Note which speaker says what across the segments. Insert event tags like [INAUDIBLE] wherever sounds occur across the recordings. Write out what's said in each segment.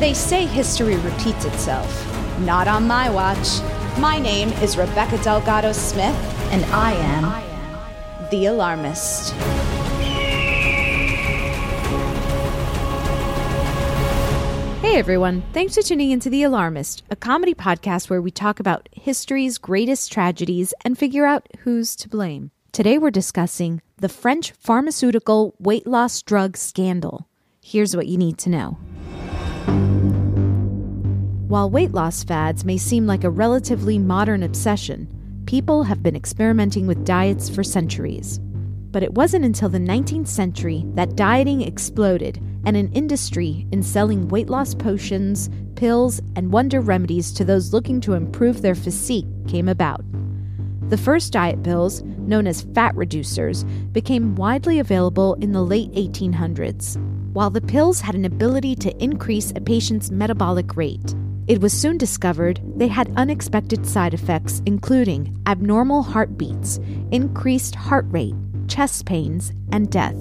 Speaker 1: They say history repeats itself. Not on my watch. My name is Rebecca Delgado Smith, and I am the alarmist.
Speaker 2: Hey everyone, thanks for tuning into The Alarmist, a comedy podcast where we talk about history's greatest tragedies and figure out who's to blame. Today we're discussing the French pharmaceutical weight loss drug scandal. Here's what you need to know. While weight loss fads may seem like a relatively modern obsession, people have been experimenting with diets for centuries. But it wasn't until the 19th century that dieting exploded and an industry in selling weight loss potions, pills, and wonder remedies to those looking to improve their physique came about. The first diet pills, known as fat reducers, became widely available in the late 1800s. While the pills had an ability to increase a patient's metabolic rate, it was soon discovered they had unexpected side effects, including abnormal heartbeats, increased heart rate, chest pains, and death.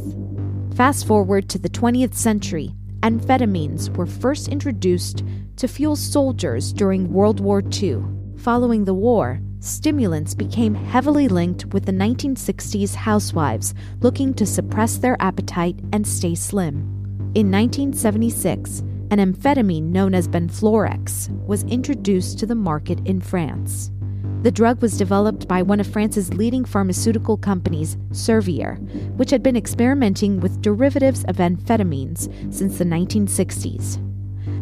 Speaker 2: Fast forward to the 20th century, amphetamines were first introduced to fuel soldiers during World War II. Following the war, stimulants became heavily linked with the 1960s housewives looking to suppress their appetite and stay slim. In 1976, an amphetamine known as Benfluorex was introduced to the market in France. The drug was developed by one of France's leading pharmaceutical companies, Servier, which had been experimenting with derivatives of amphetamines since the 1960s.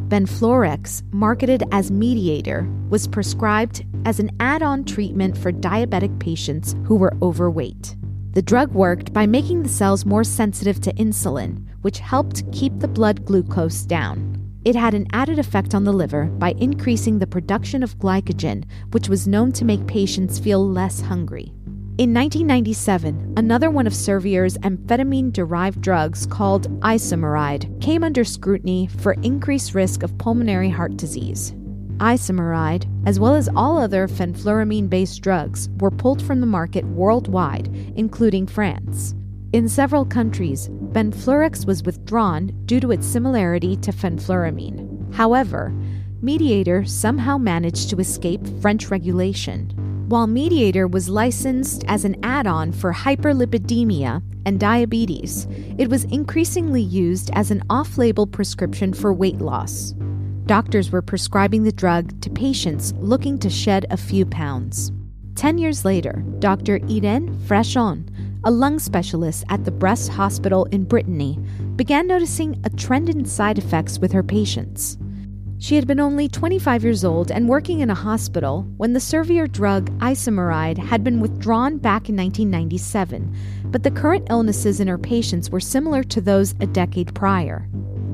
Speaker 2: Benfluorex, marketed as Mediator, was prescribed as an add on treatment for diabetic patients who were overweight. The drug worked by making the cells more sensitive to insulin, which helped keep the blood glucose down. It had an added effect on the liver by increasing the production of glycogen, which was known to make patients feel less hungry. In 1997, another one of Servier's amphetamine derived drugs called isomeride came under scrutiny for increased risk of pulmonary heart disease. Isomeride, as well as all other fenfluramine based drugs, were pulled from the market worldwide, including France. In several countries, Benfluorex was withdrawn due to its similarity to fenfluramine. However, Mediator somehow managed to escape French regulation. While Mediator was licensed as an add on for hyperlipidemia and diabetes, it was increasingly used as an off label prescription for weight loss. Doctors were prescribing the drug to patients looking to shed a few pounds. Ten years later, Dr. Irene Frachon, a lung specialist at the Brest Hospital in Brittany, began noticing a trend in side effects with her patients. She had been only 25 years old and working in a hospital when the Servier drug isomeride had been withdrawn back in 1997, but the current illnesses in her patients were similar to those a decade prior.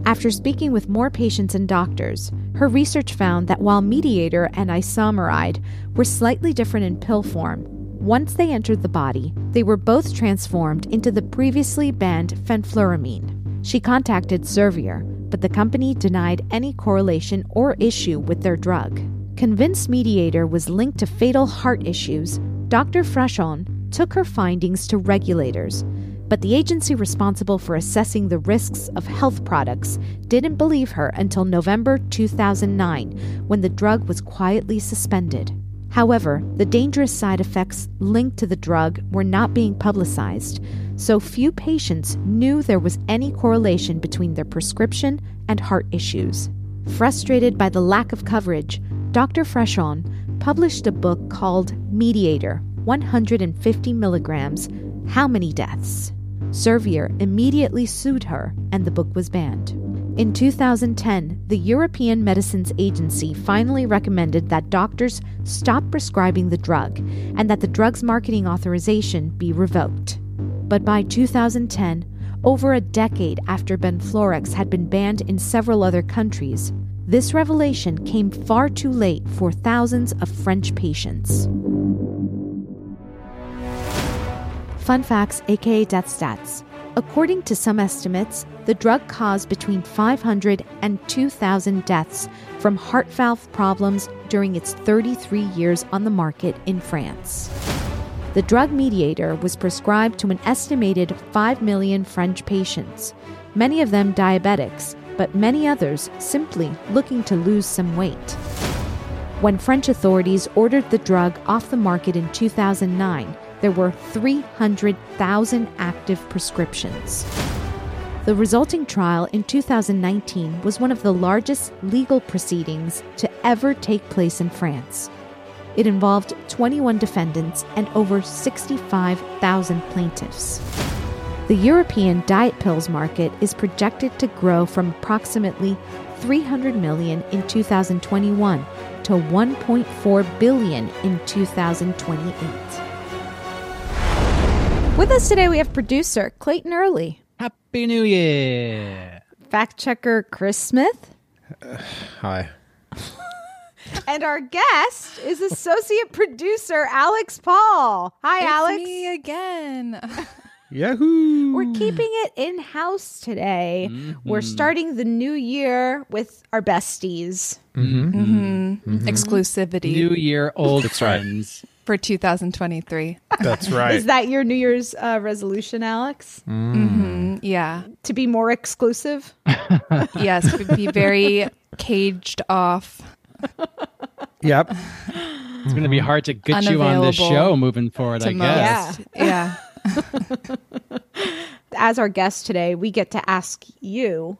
Speaker 2: After speaking with more patients and doctors, her research found that while mediator and isomeride were slightly different in pill form, once they entered the body, they were both transformed into the previously banned fenfluramine. She contacted Servier, but the company denied any correlation or issue with their drug. Convinced Mediator was linked to fatal heart issues, Dr. Frachon took her findings to regulators, but the agency responsible for assessing the risks of health products didn't believe her until November 2009 when the drug was quietly suspended. However, the dangerous side effects linked to the drug were not being publicized, so few patients knew there was any correlation between their prescription and heart issues. Frustrated by the lack of coverage, Dr. Frachon published a book called Mediator 150 milligrams How Many Deaths? Servier immediately sued her, and the book was banned. In 2010, the European Medicines Agency finally recommended that doctors stop prescribing the drug and that the drug's marketing authorization be revoked. But by 2010, over a decade after Benfluorex had been banned in several other countries, this revelation came far too late for thousands of French patients. Fun facts, aka death stats. According to some estimates, the drug caused between 500 and 2,000 deaths from heart valve problems during its 33 years on the market in France. The drug mediator was prescribed to an estimated 5 million French patients, many of them diabetics, but many others simply looking to lose some weight. When French authorities ordered the drug off the market in 2009, there were 300,000 active prescriptions. The resulting trial in 2019 was one of the largest legal proceedings to ever take place in France. It involved 21 defendants and over 65,000 plaintiffs. The European diet pills market is projected to grow from approximately 300 million in 2021 to 1.4 billion in 2028. With us today, we have producer Clayton Early,
Speaker 3: Happy New Year.
Speaker 2: fact checker Chris Smith, [SIGHS]
Speaker 4: Hi. [LAUGHS]
Speaker 2: and our guest is associate producer Alex Paul. Hi,
Speaker 5: It's
Speaker 2: Alex.
Speaker 5: me again. [LAUGHS]
Speaker 4: Yahoo!
Speaker 2: We're keeping it in house today. Mm-hmm. We're starting the new year with our besties. Mm-hmm. Mm-hmm.
Speaker 5: Exclusivity
Speaker 3: New Year, old friends.
Speaker 5: For 2023.
Speaker 4: That's [LAUGHS] right.
Speaker 2: Is that your New Year's uh, resolution, Alex?
Speaker 5: Mm, yeah.
Speaker 2: To be more exclusive? [LAUGHS]
Speaker 5: Yes. Be very caged off.
Speaker 4: yep.
Speaker 3: It's going to be hard to get you on this show moving forward,
Speaker 5: To
Speaker 3: I guess.
Speaker 5: most. Yeah. [LAUGHS]
Speaker 2: As our guest today, we get to ask you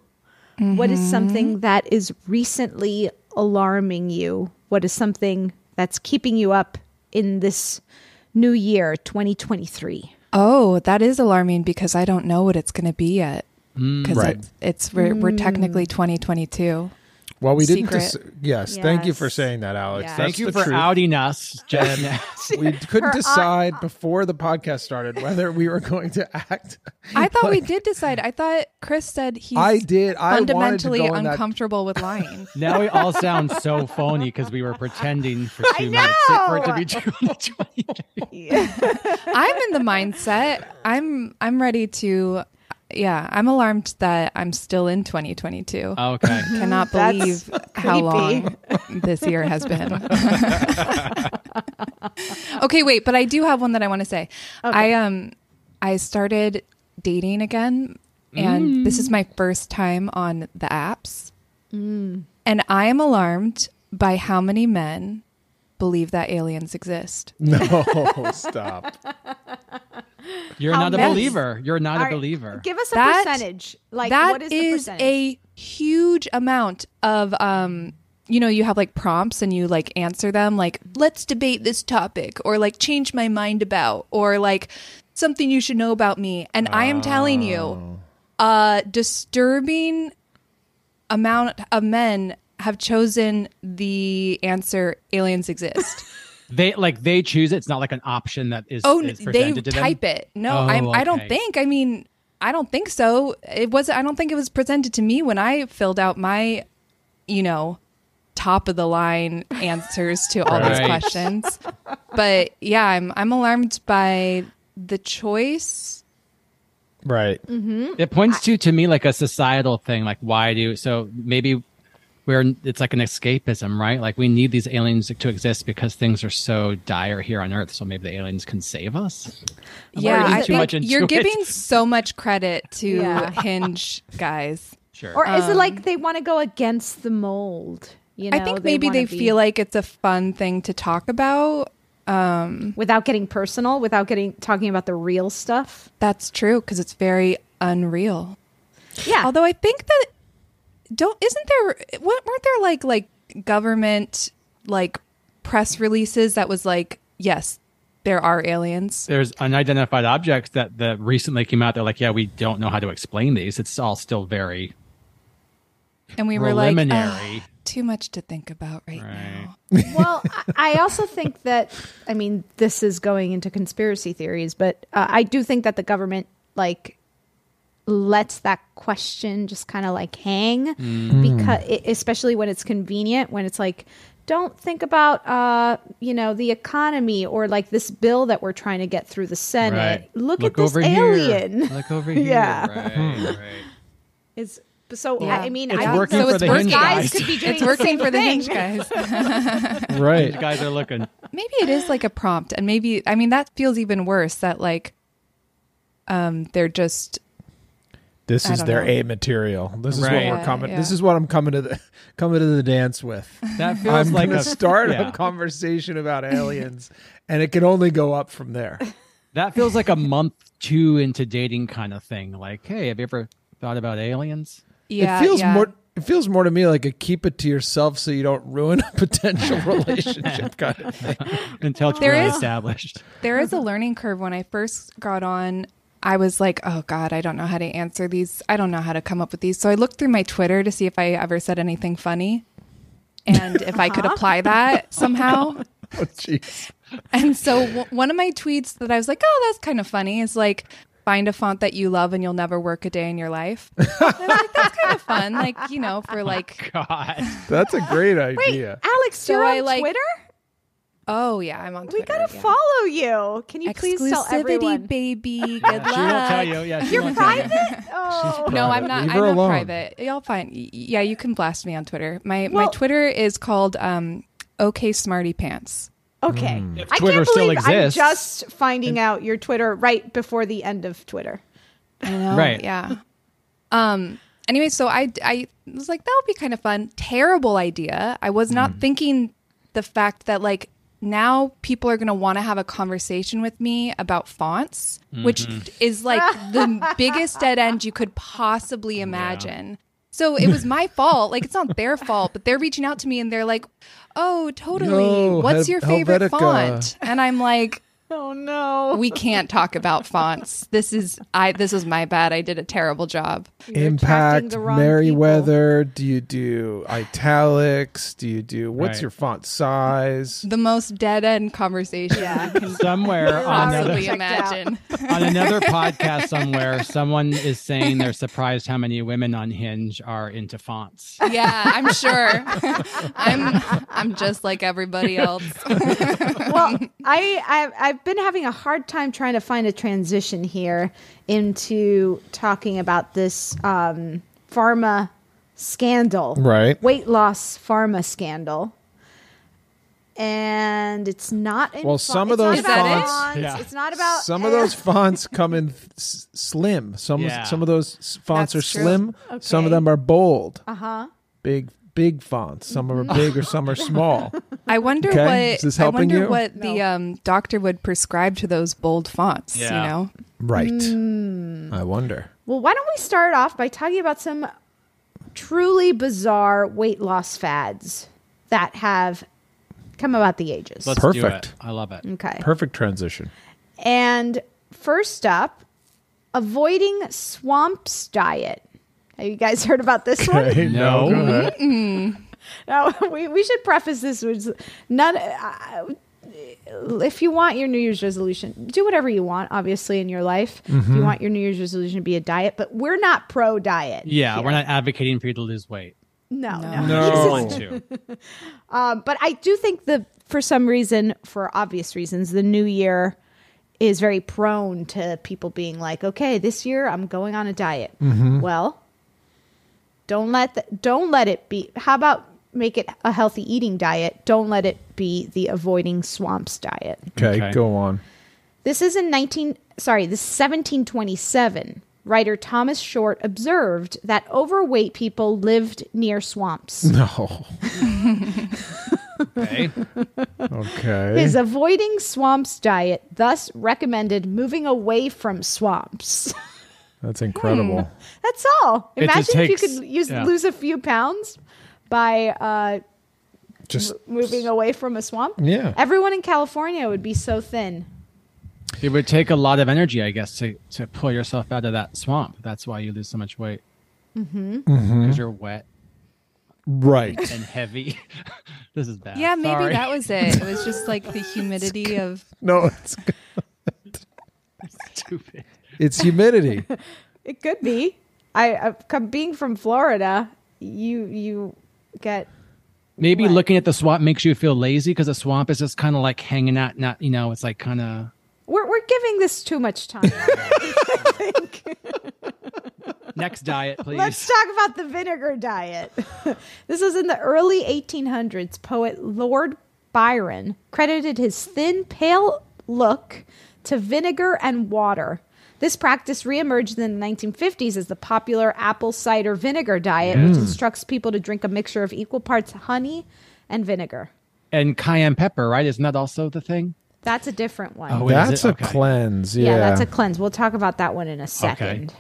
Speaker 2: what is something that is recently alarming you? What is something that's keeping you up in this new year, 2023?
Speaker 5: Oh, that is alarming because I don't know what it's going to be yet. Mm. Because
Speaker 4: Right.
Speaker 5: it's, it's we're, we're technically mm. 2022.
Speaker 4: Well, we didn't. Dis- yes, Thank you for saying that, Alex.
Speaker 2: Yes.
Speaker 3: Thank you for
Speaker 4: truth.
Speaker 3: outing us, [LAUGHS] Jen.
Speaker 4: We [LAUGHS] couldn't
Speaker 2: Her uh,
Speaker 4: decide before the podcast started whether we were going to act.
Speaker 5: I [LAUGHS] thought we did decide. I thought Chris said he's
Speaker 4: I did. I wanted to
Speaker 5: fundamentally
Speaker 4: go in that-
Speaker 5: uncomfortable with lying.
Speaker 3: now we all sound so phony because we were pretending for two minutes for it to be 2023.
Speaker 5: I'm in the mindset. I'm I'm ready to yeah, I'm alarmed that I'm still in 2022.
Speaker 3: Okay. [LAUGHS]
Speaker 5: Cannot
Speaker 2: That's
Speaker 5: believe how
Speaker 2: creepy.
Speaker 5: long this year has been. [LAUGHS] okay, wait, but I do have one that I want to say. I um I started dating again, and this is my first time on the apps.
Speaker 2: Mm.
Speaker 5: And I am alarmed by how many men believe that aliens exist.
Speaker 4: No, [LAUGHS] stop.
Speaker 3: You're
Speaker 2: How
Speaker 3: not a believer. You're not
Speaker 2: All
Speaker 3: a
Speaker 2: right,
Speaker 3: believer.
Speaker 2: Give us a
Speaker 5: That-
Speaker 2: percentage. Like
Speaker 5: that
Speaker 2: what is, the percentage?
Speaker 5: a huge amount of um you know you have like prompts and you like answer them like let's debate this topic or like change my mind about or like something you should know about me and i am telling you a disturbing amount of men have chosen the answer aliens exist [LAUGHS]
Speaker 3: They like they choose it. It's not like an option that is.
Speaker 5: Oh,
Speaker 3: is
Speaker 5: they
Speaker 3: presented to them?
Speaker 5: type it. No,
Speaker 3: Oh,
Speaker 5: I'm, I don't think. I mean, I don't think so. It was. I don't think it was presented to me when I filled out my, you know, top of the line answers to all these questions. But yeah, I'm I'm alarmed by the choice.
Speaker 4: Right. Mm-hmm.
Speaker 3: It points to to me like a societal thing. Like why do so? Maybe we're it's like an escapism, right? Like we need these aliens to exist because things are so dire here on Earth. So maybe the aliens can save us. I'm
Speaker 5: yeah, I
Speaker 3: too
Speaker 5: think
Speaker 3: much into
Speaker 5: you're
Speaker 3: it.
Speaker 5: giving so much credit to
Speaker 2: Yeah. [LAUGHS]
Speaker 5: Hinge guys.
Speaker 3: Sure.
Speaker 2: or is it
Speaker 5: um,
Speaker 2: like they want to go against the mold? You know,
Speaker 5: I think maybe they
Speaker 2: be-
Speaker 5: feel like it's a fun thing to talk about.
Speaker 2: without getting personal, without getting talking about the real stuff.
Speaker 5: That's true because it's very unreal.
Speaker 2: Yeah.
Speaker 5: Although I think that don't isn't there what weren't there like like government like press releases that was like yes there are aliens.
Speaker 3: There's unidentified objects that that recently came out. They're like, yeah, we don't know how to explain these. It's all still very
Speaker 5: And we were like
Speaker 3: preliminary.
Speaker 5: Too much to think about right,
Speaker 3: Right.
Speaker 5: now. [LAUGHS]
Speaker 2: well, I I also think that I mean this is going into conspiracy theories, but uh, I do think that the government like lets that question just kind of like hang because e, especially when it's convenient when it's like don't think about uh you know the economy or like this bill that we're trying to get through the senate
Speaker 3: Right.
Speaker 2: look, at this
Speaker 3: over here.
Speaker 2: alien
Speaker 3: Look over [LAUGHS] here.
Speaker 2: Yeah.
Speaker 3: Right, right.
Speaker 2: is so
Speaker 5: Yeah.
Speaker 2: I mean
Speaker 5: It's
Speaker 2: I
Speaker 3: working
Speaker 2: think
Speaker 3: for
Speaker 2: those
Speaker 3: the Hinge
Speaker 2: guys
Speaker 3: guys.
Speaker 2: could be doing
Speaker 5: It's working for the
Speaker 2: same
Speaker 5: hinge guys. [LAUGHS]
Speaker 4: Right.
Speaker 3: These guys are looking.
Speaker 5: maybe it is like a prompt and maybe I mean that feels even worse that like um they're just
Speaker 4: This
Speaker 5: I
Speaker 4: is their
Speaker 5: know.
Speaker 4: A material. This is
Speaker 3: Right.
Speaker 4: what we're
Speaker 5: Yeah,
Speaker 4: coming. This is what I'm coming to the coming to the dance with.
Speaker 3: That feels
Speaker 4: I'm
Speaker 3: like
Speaker 4: going
Speaker 3: a
Speaker 4: to start
Speaker 3: yeah.
Speaker 4: a conversation about aliens, and it can only go up from there. [LAUGHS]
Speaker 3: That feels like a month two into dating kind of thing. Like, hey, have you ever thought about aliens?
Speaker 5: yeah
Speaker 4: it feels
Speaker 5: yeah.
Speaker 4: more. It feels more to me like a keep it to yourself so you don't ruin a potential [LAUGHS] relationship kind of thing.
Speaker 3: Until it's
Speaker 5: There
Speaker 3: really
Speaker 5: is-
Speaker 3: established.
Speaker 5: There is a learning curve. When I first got on, I was like, oh God, I don't know how to answer these. I don't know how to come up with these. So I looked through my Twitter to see if I ever said anything funny and if I could uh-huh. apply that somehow. [LAUGHS]
Speaker 4: Oh, jeez.
Speaker 5: And so w- one of my tweets that I was like, oh, that's kind of funny is like, find a font that you love and you'll never work a day in your life. And I was like, that's kind of fun. Like, you know, for [LAUGHS] oh, like,
Speaker 3: God.
Speaker 4: That's a great
Speaker 2: Wait,
Speaker 4: idea.
Speaker 2: Alex,
Speaker 5: So
Speaker 2: you're
Speaker 5: I,
Speaker 2: on
Speaker 5: like,
Speaker 2: Twitter?
Speaker 5: Oh yeah, I'm on Twitter, We
Speaker 2: gotta
Speaker 5: yeah.
Speaker 2: follow you. Can you please tell
Speaker 5: Exclusivity,
Speaker 2: everyone?
Speaker 5: baby. [LAUGHS] Good
Speaker 3: She
Speaker 5: luck.
Speaker 3: won't tell you. Yeah, she
Speaker 2: You're
Speaker 3: won't tell you.
Speaker 2: private? [LAUGHS] Oh.
Speaker 5: No, I'm not.
Speaker 4: Leave
Speaker 5: I'm not
Speaker 4: alone.
Speaker 5: private. Y'all fine. Yeah, you can blast me on Twitter. My my Twitter is called um OK Smarty Pants.
Speaker 2: Okay.
Speaker 3: If
Speaker 2: I
Speaker 3: Twitter
Speaker 2: can't
Speaker 3: still
Speaker 2: believe
Speaker 3: exists.
Speaker 2: I'm just finding out your Twitter right before the end of Twitter.
Speaker 5: I know. [LAUGHS]
Speaker 3: Right.
Speaker 5: Yeah. Um. Anyway, so I I was like that would be kind of fun. Terrible idea. I was not thinking the fact that like now people are going to want to have a conversation with me about fonts, which mm-hmm. is like the [LAUGHS] biggest dead end you could possibly imagine. So it was my fault. Like it's not their fault, but they're reaching out to me and they're like, "Oh, totally.
Speaker 4: Yo,
Speaker 5: What's
Speaker 4: Hel-
Speaker 5: your favorite
Speaker 4: Helvetica."
Speaker 5: font?" And I'm like,
Speaker 2: Oh no.
Speaker 5: "We can't talk about fonts. [LAUGHS] This is I. This is my bad. I did a terrible job."
Speaker 2: attracting
Speaker 4: Impact,
Speaker 2: the wrong
Speaker 4: Merriweather. Do you do italics? Do you do what's
Speaker 3: Right.
Speaker 4: your font size?
Speaker 5: The most dead end conversation you can
Speaker 3: Somewhere on another,
Speaker 5: possibly
Speaker 2: Checked out.
Speaker 5: imagine.
Speaker 3: on another [LAUGHS] podcast somewhere, someone is saying they're surprised how many women on Hinge are into fonts.
Speaker 5: yeah, I'm sure. [LAUGHS] I'm I'm just like everybody else.
Speaker 2: well, I I've, I've been having a hard time trying to find a transition here into talking about this um, pharma scandal,
Speaker 4: Right.
Speaker 2: Weight loss pharma scandal. and it's not. In
Speaker 4: Well,
Speaker 2: fo-
Speaker 4: some of
Speaker 2: it's not
Speaker 4: those
Speaker 2: about
Speaker 4: fonts-
Speaker 3: Yeah.
Speaker 2: It's not about
Speaker 4: Some of those [LAUGHS] fonts come in s- slim. Some
Speaker 3: Yeah.
Speaker 4: some of those fonts
Speaker 5: That's
Speaker 4: are
Speaker 5: true.
Speaker 4: slim. Some of them are bold.
Speaker 2: Uh huh.
Speaker 4: Big big fonts. Some are big or some are small. [LAUGHS]
Speaker 5: I wonder
Speaker 4: Okay,
Speaker 5: what
Speaker 4: is this
Speaker 5: I
Speaker 4: helping
Speaker 5: wonder
Speaker 4: you?
Speaker 5: what the um, doctor would prescribe to those bold fonts.
Speaker 3: Yeah.
Speaker 5: You know,
Speaker 4: Right.
Speaker 2: Hmm.
Speaker 4: I wonder.
Speaker 2: Well, why don't we start off by talking about some truly bizarre weight loss fads that have come about the ages.
Speaker 3: Let's do
Speaker 4: Perfect.
Speaker 3: it. I love it.
Speaker 2: okay.
Speaker 4: Perfect transition.
Speaker 2: And first up, avoiding swamps diet. Have you guys [LAUGHS] heard about this one?
Speaker 4: Hey,
Speaker 3: No.
Speaker 4: go ahead. [LAUGHS]
Speaker 2: We, we should preface this with none. Uh, if you want your New Year's resolution, do whatever you want, obviously, in your life. If
Speaker 4: Mm-hmm.
Speaker 2: you want your New Year's resolution to be a diet, but we're not pro diet.
Speaker 3: Yeah,
Speaker 2: here.
Speaker 3: we're not advocating for you to lose weight.
Speaker 2: No, no.
Speaker 4: No.
Speaker 3: Want [LAUGHS] to.
Speaker 2: Um, but I do think that for some reason, for obvious reasons, the new year is very prone to people being like, "Okay, this year I'm going on a diet."
Speaker 4: Mm-hmm.
Speaker 2: Well, don't let the, don't let it be. How about make it a healthy eating diet? Don't let it be the avoiding swamps diet.
Speaker 4: Okay,
Speaker 3: Okay.
Speaker 4: go on.
Speaker 2: This is in 19 sorry, this is 1727. Writer Thomas Short observed that overweight people lived near swamps. [LAUGHS]
Speaker 4: No.
Speaker 3: Okay.
Speaker 4: Okay.
Speaker 2: His avoiding swamps diet thus recommended moving away from swamps. [LAUGHS]
Speaker 4: That's incredible.
Speaker 2: That's all. Imagine
Speaker 3: just
Speaker 2: if you could use
Speaker 3: yeah.
Speaker 2: lose a few pounds by uh,
Speaker 4: Just
Speaker 2: moving away from a swamp.
Speaker 4: Yeah.
Speaker 2: Everyone in California would be so thin.
Speaker 3: It would take a lot of energy, I guess, to, to pull yourself out of that swamp. That's why you lose so much weight. Mm-hmm. Because you're wet
Speaker 4: right.
Speaker 3: and heavy. [LAUGHS] this is bad.
Speaker 5: yeah, maybe
Speaker 3: Sorry.
Speaker 5: that was it. It was just like the [LAUGHS] humidity of.
Speaker 4: No, it's good. [LAUGHS]
Speaker 3: stupid.
Speaker 4: It's humidity. [LAUGHS]
Speaker 2: It could be. I uh, come being from Florida, you you get
Speaker 3: Maybe
Speaker 2: What?
Speaker 3: looking at the swamp makes you feel lazy because the swamp is just kind of like hanging out. Not you know, it's like kind of.
Speaker 2: we're we're giving this too much time. Think. [LAUGHS] [LAUGHS]
Speaker 3: Next diet, please.
Speaker 2: Let's talk about the vinegar diet. this was in the early 1800s. Poet Lord Byron credited his thin, pale look to vinegar and water. This practice reemerged in the 1950s as the popular apple cider vinegar diet, which instructs people to drink a mixture of equal parts honey and vinegar.
Speaker 3: and cayenne pepper, right? Isn't that also the thing?
Speaker 2: That's a different one.
Speaker 3: Oh,
Speaker 4: That's a
Speaker 3: Okay.
Speaker 4: cleanse. Yeah.
Speaker 2: Yeah, that's a cleanse. We'll talk about that one in a second.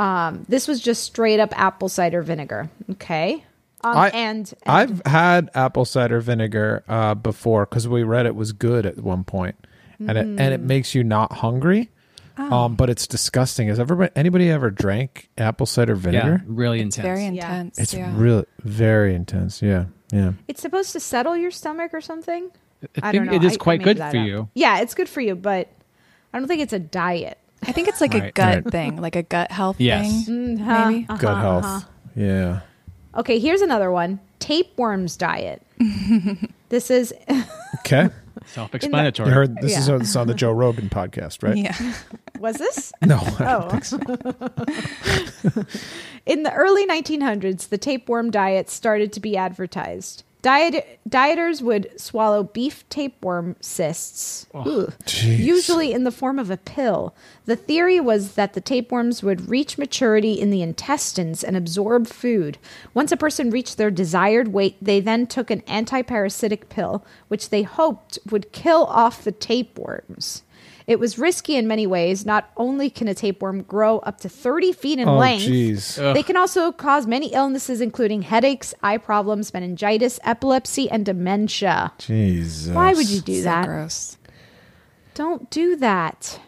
Speaker 2: Um, this was just straight up apple cider vinegar. Okay. Um,
Speaker 4: I-
Speaker 2: and, and
Speaker 4: I've had apple cider vinegar uh, before because we read it was good at one point, and it and
Speaker 2: Mm.
Speaker 4: it makes you not hungry.
Speaker 2: Oh.
Speaker 4: Um, but it's disgusting. Has everybody anybody ever drank apple cider vinegar?
Speaker 3: Yeah, really
Speaker 5: It's
Speaker 3: intense.
Speaker 5: very
Speaker 2: Yeah.
Speaker 5: intense.
Speaker 4: It's
Speaker 5: yeah.
Speaker 4: really very intense. Yeah, yeah.
Speaker 2: it's supposed to settle your stomach or something.
Speaker 3: I
Speaker 2: I
Speaker 3: think
Speaker 2: don't know.
Speaker 3: it is
Speaker 2: I- I
Speaker 3: quite
Speaker 2: made
Speaker 3: good for
Speaker 2: up.
Speaker 3: you.
Speaker 2: Yeah, it's good for you, but I don't think it's a diet.
Speaker 5: I think it's like a gut
Speaker 4: Right.
Speaker 5: thing, like a gut health
Speaker 3: Yes.
Speaker 5: thing.
Speaker 2: Uh-huh,
Speaker 5: Maybe.
Speaker 2: uh-huh,
Speaker 4: Gut health.
Speaker 2: uh-huh.
Speaker 4: Yeah.
Speaker 2: Okay, here's another one: tapeworms diet. [LAUGHS] this is [LAUGHS]
Speaker 4: Okay. [LAUGHS]
Speaker 3: Self-explanatory.
Speaker 4: You heard [LAUGHS] this is
Speaker 2: Yeah.
Speaker 4: on, this is on the Joe Rogan podcast, right?
Speaker 5: Yeah. [LAUGHS]
Speaker 2: was this
Speaker 4: No, I don't oh. think so.
Speaker 2: In the early 1900s, the tapeworm diet started to be advertised. Diet, dieters would swallow beef tapeworm cysts, Ugh. Usually in the form of a pill. The theory was that the tapeworms would reach maturity in the intestines and absorb food. Once a person reached their desired weight, they then took an antiparasitic pill, which they hoped would kill off the tapeworms. It was risky in many ways. Not only can a tapeworm grow up to 30 feet in
Speaker 4: Oh,
Speaker 2: length,
Speaker 4: jeez.
Speaker 2: they can also cause many illnesses, including headaches, eye problems, meningitis, epilepsy, and dementia.
Speaker 4: Jesus.
Speaker 2: Why would you do
Speaker 5: So
Speaker 2: that?
Speaker 5: gross.
Speaker 2: Don't do that.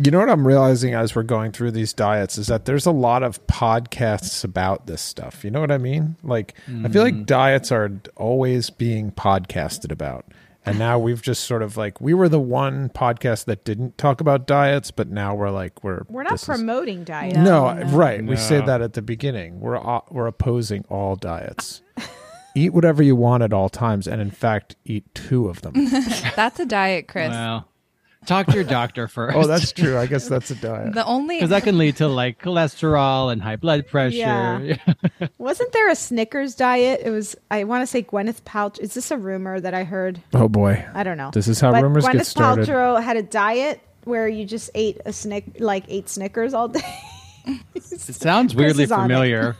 Speaker 4: You know what I'm realizing as we're going through these diets is that there's a lot of podcasts about this stuff. You know what I mean? Like, I feel like mm. diets are always being podcasted about. And now we've just sort of like, we were the one podcast that didn't talk about diets, but now we're like, we're.
Speaker 2: We're not
Speaker 4: this is-
Speaker 2: promoting diet.
Speaker 4: No, right. We said
Speaker 3: No.
Speaker 4: that at the beginning. We're uh, we're opposing all diets. eat whatever you want at all times, and in fact, eat two of them. [LAUGHS]
Speaker 5: That's a diet, Chris.
Speaker 3: Well, Talk to your doctor [LAUGHS] oh, first.
Speaker 4: Oh, that's true. I guess that's a diet.
Speaker 5: The only
Speaker 3: because that can lead to like cholesterol and high blood pressure.
Speaker 2: Yeah. [LAUGHS] Wasn't there a Snickers diet? It was. I want to say Gwyneth Paltrow. Is this a rumor that I heard?
Speaker 4: oh boy.
Speaker 2: I don't know.
Speaker 4: This is how
Speaker 2: But
Speaker 4: rumors
Speaker 2: Gwyneth
Speaker 4: get started.
Speaker 2: Paltrow had a diet where you just ate a snick, like ate Snickers all day.
Speaker 3: It sounds [LAUGHS] weirdly
Speaker 2: is on it.
Speaker 3: familiar.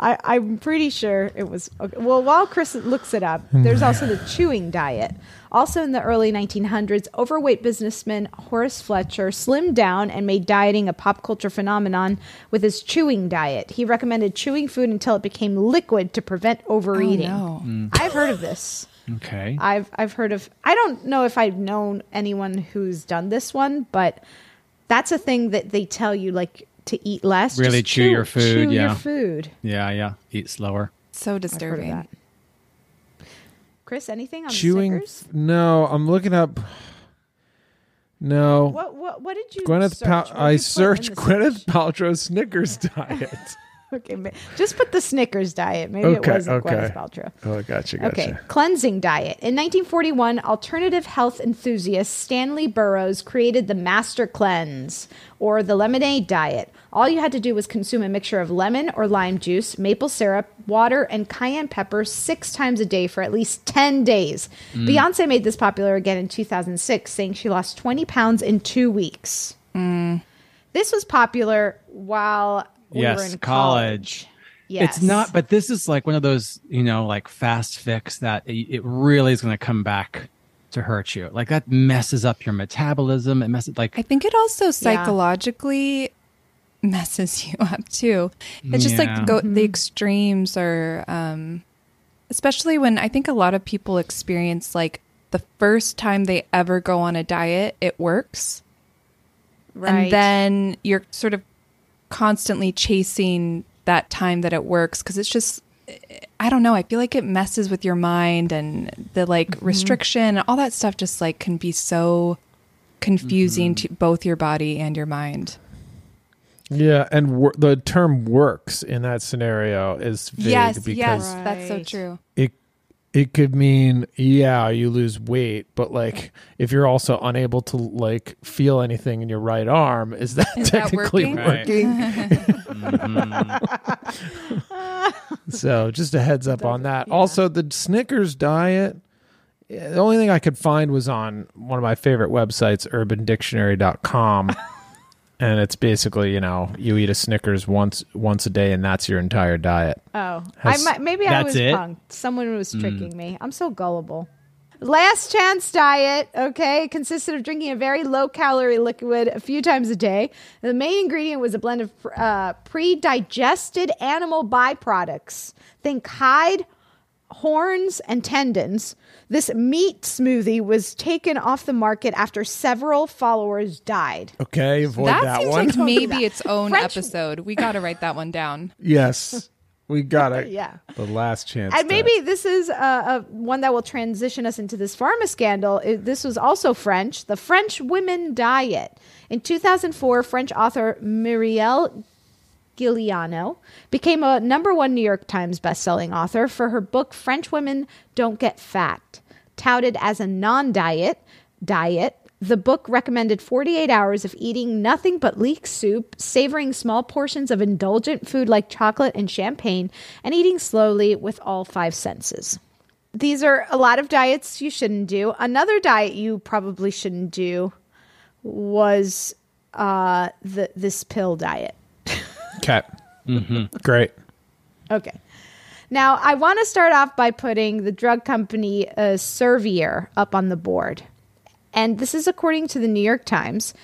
Speaker 2: I, I'm pretty sure it was. Okay. Well, while Chris looks it up, there's hmm. also the chewing diet. Also in the early 1900s, overweight businessman Horace Fletcher slimmed down and made dieting a pop culture phenomenon with his chewing diet. He recommended chewing food until it became liquid to prevent overeating.
Speaker 5: Oh, no. Mm.
Speaker 2: I've heard of this.
Speaker 3: Okay.
Speaker 2: I've I've heard of. I don't know if I've known anyone who's done this one, but that's a thing that they tell you like to eat less.
Speaker 3: Really
Speaker 2: Just
Speaker 3: chew your food,
Speaker 2: Chew
Speaker 3: yeah.
Speaker 2: your food.
Speaker 3: Yeah, yeah. Eat slower.
Speaker 5: so
Speaker 2: I've heard of
Speaker 5: disturbing.
Speaker 2: Chris, anything on
Speaker 4: Chewing.
Speaker 2: Snickers?
Speaker 4: No, I'm looking up. No.
Speaker 2: What what what did you?
Speaker 4: Gwyneth
Speaker 2: search? Did
Speaker 4: I searched [LAUGHS] Gwyneth
Speaker 2: search?
Speaker 4: Paltrow Snickers diet. [LAUGHS]
Speaker 2: Okay, ma- just put the Snickers diet. Maybe
Speaker 4: okay,
Speaker 2: it wasn't
Speaker 4: okay.
Speaker 2: Gwyneth Paltrow.
Speaker 4: Oh, gotcha, gotcha.
Speaker 2: Okay, cleansing diet. In 1941, alternative health enthusiast Stanley Burroughs created the Master Cleanse, or the lemonade diet. All you had to do was consume a mixture of lemon or lime juice, maple syrup, water, and cayenne pepper six times a day for at least 10 days. Mm. Beyonce made this popular again in 2006, saying she lost 20 pounds in two weeks. Mm. This was popular while we
Speaker 3: yes,
Speaker 2: were in
Speaker 3: college.
Speaker 2: college. Yes.
Speaker 3: It's not, but this is like one of those, you know, like fast fix that it it really is going to come back to hurt you. Like that messes up your metabolism. It messes like
Speaker 5: I think it also psychologically messes [LAUGHS] you up too. It's just
Speaker 3: Yeah.
Speaker 5: like go
Speaker 2: Mm-hmm.
Speaker 5: the extremes are um especially when I think a lot of people experience like the first time they ever go on a diet, it works.
Speaker 2: Right.
Speaker 5: And then you're sort of constantly chasing that time that it works because it's just I don't know. I feel like it messes with your mind and the like
Speaker 2: Mm-hmm.
Speaker 5: restriction, all that stuff just like can be so confusing
Speaker 2: Mm-hmm.
Speaker 5: to both your body and your mind.
Speaker 4: Yeah, and wor- the term "works" in that scenario is vague
Speaker 5: yes,
Speaker 4: because
Speaker 5: yes, that's so true.
Speaker 4: it it could mean yeah you lose weight, but like if you're also unable to like feel anything in your right arm, is that
Speaker 5: Is that
Speaker 4: technically
Speaker 5: working?
Speaker 3: Right.
Speaker 4: working? Mm-hmm. [LAUGHS] so just a heads up on that. Also, the Snickers diet eh, the only thing I could find was on one of my favorite websites, UrbanDictionary.com. and it's basically, you know, you eat a Snickers once once a day, and that's your entire diet.
Speaker 2: Oh,
Speaker 4: Has-
Speaker 2: I might, maybe I
Speaker 3: That's
Speaker 2: was
Speaker 3: it?
Speaker 2: punked. Someone was tricking me. I'm so gullible. Last chance diet, okay, consisted of drinking a very low calorie liquid a few times a day. The main ingredient was a blend of uh, pre digested animal byproducts. Think hide, horns, and tendons. This meat smoothie was taken off the market after several followers died.
Speaker 4: Okay, avoid
Speaker 5: that,
Speaker 4: that,
Speaker 5: seems
Speaker 4: one.
Speaker 5: like maybe its own
Speaker 2: French-
Speaker 5: episode. We got to write that one down. [LAUGHS]
Speaker 4: yes, we got it. [LAUGHS]
Speaker 2: Yeah.
Speaker 4: the last chance.
Speaker 2: And
Speaker 4: diet.
Speaker 2: maybe this is a, a one that will transition us into this pharma scandal. It- this was also French, the French women diet. In 2004, French author Muriel Guiliano became a number one New York Times bestselling author for her book French Women Don't Get Fat. Touted as a non-diet diet, the book recommended 48 hours of eating nothing but leek soup, savoring small portions of indulgent food like chocolate and champagne, and eating slowly with all five senses. These are a lot of diets you shouldn't do. Another diet you probably shouldn't do was uh, the this pill diet.
Speaker 4: Okay. Great.
Speaker 2: Okay. Now, I want to start off by putting the drug company uh, Servier up on the board. And this is according to the New York Times.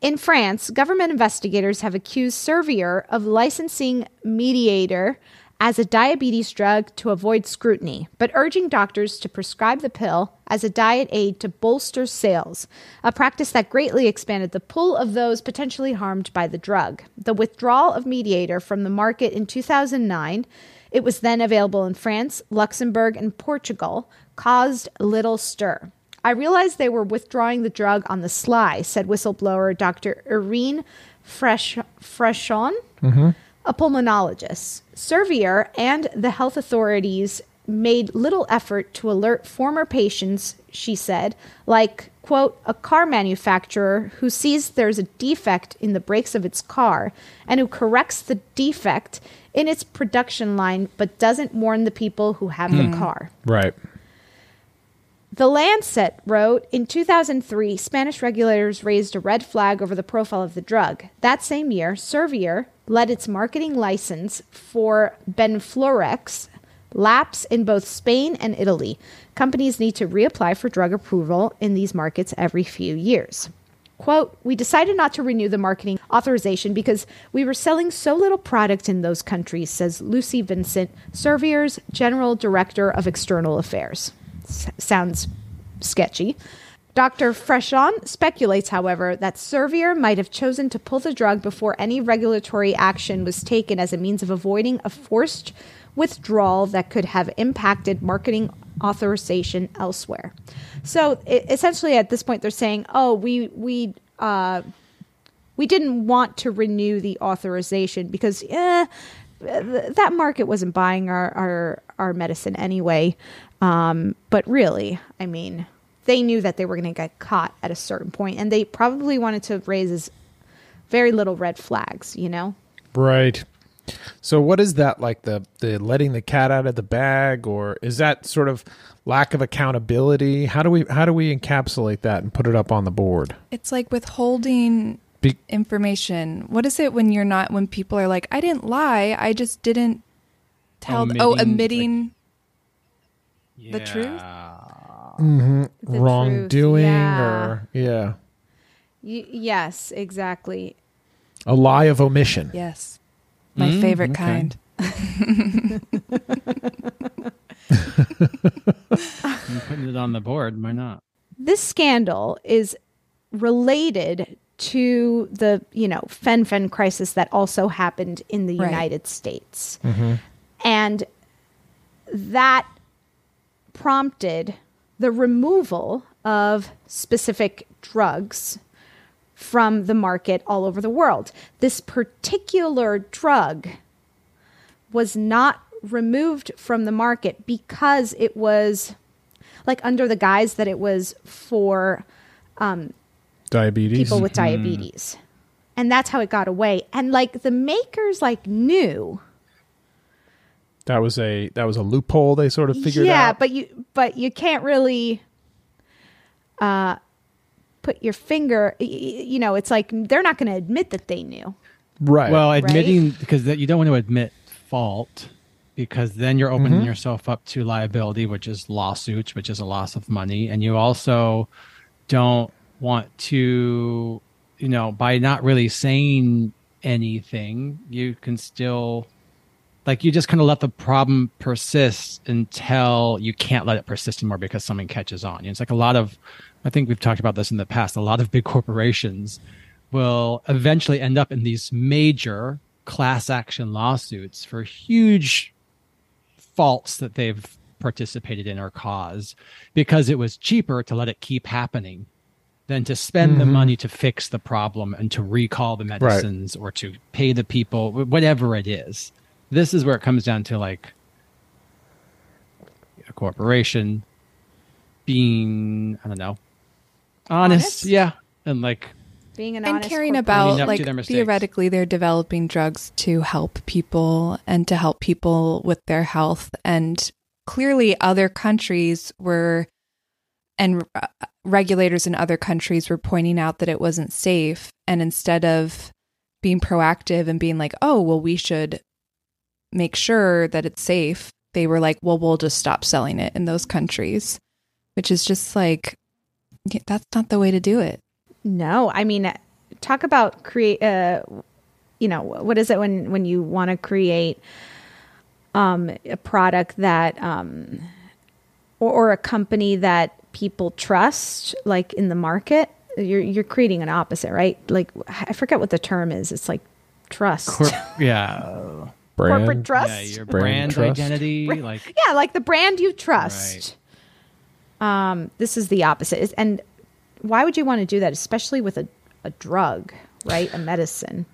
Speaker 2: In France, government investigators have accused Servier of licensing Mediator as a diabetes drug to avoid scrutiny, but urging doctors to prescribe the pill as a diet aid to bolster sales, a practice that greatly expanded the pool of those potentially harmed by the drug. The withdrawal of Mediator from the market in 2009, it was then available in France, Luxembourg, and Portugal, caused little stir. I realized they were withdrawing the drug on the sly, said whistleblower Dr. Irene Fresh- Freshon, mm-hmm. A pulmonologist. Servier and the health authorities made little effort to alert former patients, she said, like, quote, a car manufacturer who sees there's a defect in the brakes of its car and who corrects the defect in its production line but doesn't warn the people who have the hmm. car.
Speaker 4: Right.
Speaker 2: The Lancet wrote In 2003, Spanish regulators raised a red flag over the profile of the drug. That same year, Servier let its marketing license for Benfluorex lapse in both Spain and Italy. Companies need to reapply for drug approval in these markets every few years. Quote, we decided not to renew the marketing authorization because we were selling so little product in those countries, says Lucy Vincent, Servier's General Director of External Affairs. S- sounds sketchy. Dr. Freshon speculates, however, that Servier might have chosen to pull the drug before any regulatory action was taken as a means of avoiding a forced withdrawal that could have impacted marketing authorization elsewhere. So e- essentially, at this point, they're saying, "Oh, we we uh, we didn't want to renew the authorization because eh, th- that market wasn't buying our our, our medicine anyway." Um, but really, I mean, they knew that they were going to get caught at a certain point, and they probably wanted to raise as very little red flags, you know.
Speaker 4: Right. So what is that like the the letting the cat out of the bag or is that sort of lack of accountability? How do we how do we encapsulate that and put it up on the board?
Speaker 5: It's like withholding
Speaker 4: Be-
Speaker 5: information. What is it when you're not when people are like, I didn't lie, I just didn't tell oh, th- oh
Speaker 3: Omitting,
Speaker 5: omitting the truth?
Speaker 2: The
Speaker 4: Wrongdoing
Speaker 2: yeah.
Speaker 4: or yeah.
Speaker 2: Y- yes, exactly.
Speaker 4: A lie of omission.
Speaker 5: Yes. My
Speaker 3: Mm,
Speaker 5: favorite
Speaker 3: okay.
Speaker 5: kind. [LAUGHS]
Speaker 3: I'm putting it on the board. Why not?
Speaker 2: This scandal is related to the, you know, fen-phen crisis that also happened in the
Speaker 5: Right.
Speaker 2: United States. And that prompted the removal of specific drugs from the market all over the world. This particular drug was not removed from the market because it was like under the guise that it was for um,
Speaker 4: Diabetes.
Speaker 2: people with diabetes. And that's how it got away. And like the makers like knew.
Speaker 4: That was a that was a loophole they sort of figured
Speaker 2: yeah,
Speaker 4: out.
Speaker 2: but you but you can't really uh put your finger y- y- you know, it's like they're not going to admit that they knew.
Speaker 4: right.
Speaker 3: Well, admitting because that you don't want to admit fault because then you're opening yourself up to liability, which is lawsuits, which is a loss of money, and you also don't want to, you know, by not really saying anything, you can still like you just kind of let the problem persist until you can't let it persist anymore because something catches on. It's like a lot of, I think we've talked about this in the past. A lot of big corporations will eventually end up in these major class action lawsuits for huge faults that they've participated in or caused because it was cheaper to let it keep happening than to spend the mm-hmm. money to fix the problem and to recall the medicines or to pay the people whatever it is this is where it comes down to like a corporation being i don't know honest,
Speaker 2: Honest?
Speaker 3: yeah and like
Speaker 2: Being an honest
Speaker 5: and
Speaker 2: honest
Speaker 5: caring about
Speaker 3: Owning up to
Speaker 5: like
Speaker 3: their
Speaker 5: theoretically they're developing drugs to help people and to help people with their health. And clearly other countries were and uh, regulators in other countries were pointing out that it wasn't safe. And instead of being proactive and being like oh well we should make sure that it's safe they were like well we'll just stop selling it in those countries which is just like that's not the way to do it
Speaker 2: No, I mean, talk about create. Uh, you know, what is it when when you want to create um, a product that um, or, or a company that people trust, like in the market? You're you're creating an opposite, right? Like I forget what the term is. It's like trust,
Speaker 3: corp- [LAUGHS] yeah
Speaker 4: Brand.
Speaker 2: corporate trust.
Speaker 3: yeah your
Speaker 4: Brand
Speaker 3: brand,
Speaker 4: trust.
Speaker 3: identity like
Speaker 2: yeah, like the brand you trust. Um, this is the opposite. And why would you want to do that, especially with a, a drug, right? A medicine.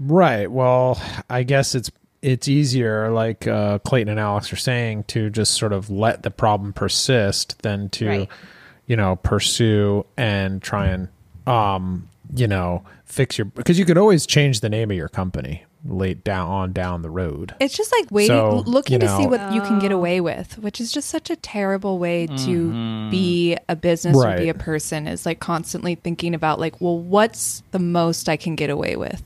Speaker 4: Right. Well, I guess it's it's easier, like uh, Clayton and Alex are saying, to just sort of let the problem persist than to,
Speaker 2: Right.
Speaker 4: you know, pursue and try and, um, you know, fix your because you could always change the name of your company late down on down the road.
Speaker 5: It's just like waiting,
Speaker 4: So,
Speaker 5: looking
Speaker 4: you
Speaker 5: to see
Speaker 4: know-
Speaker 5: what you can get oh. away with, which is just such a terrible way to mm-hmm. be a business or be a person. Is like constantly thinking about like, well, what's the most I can get away with?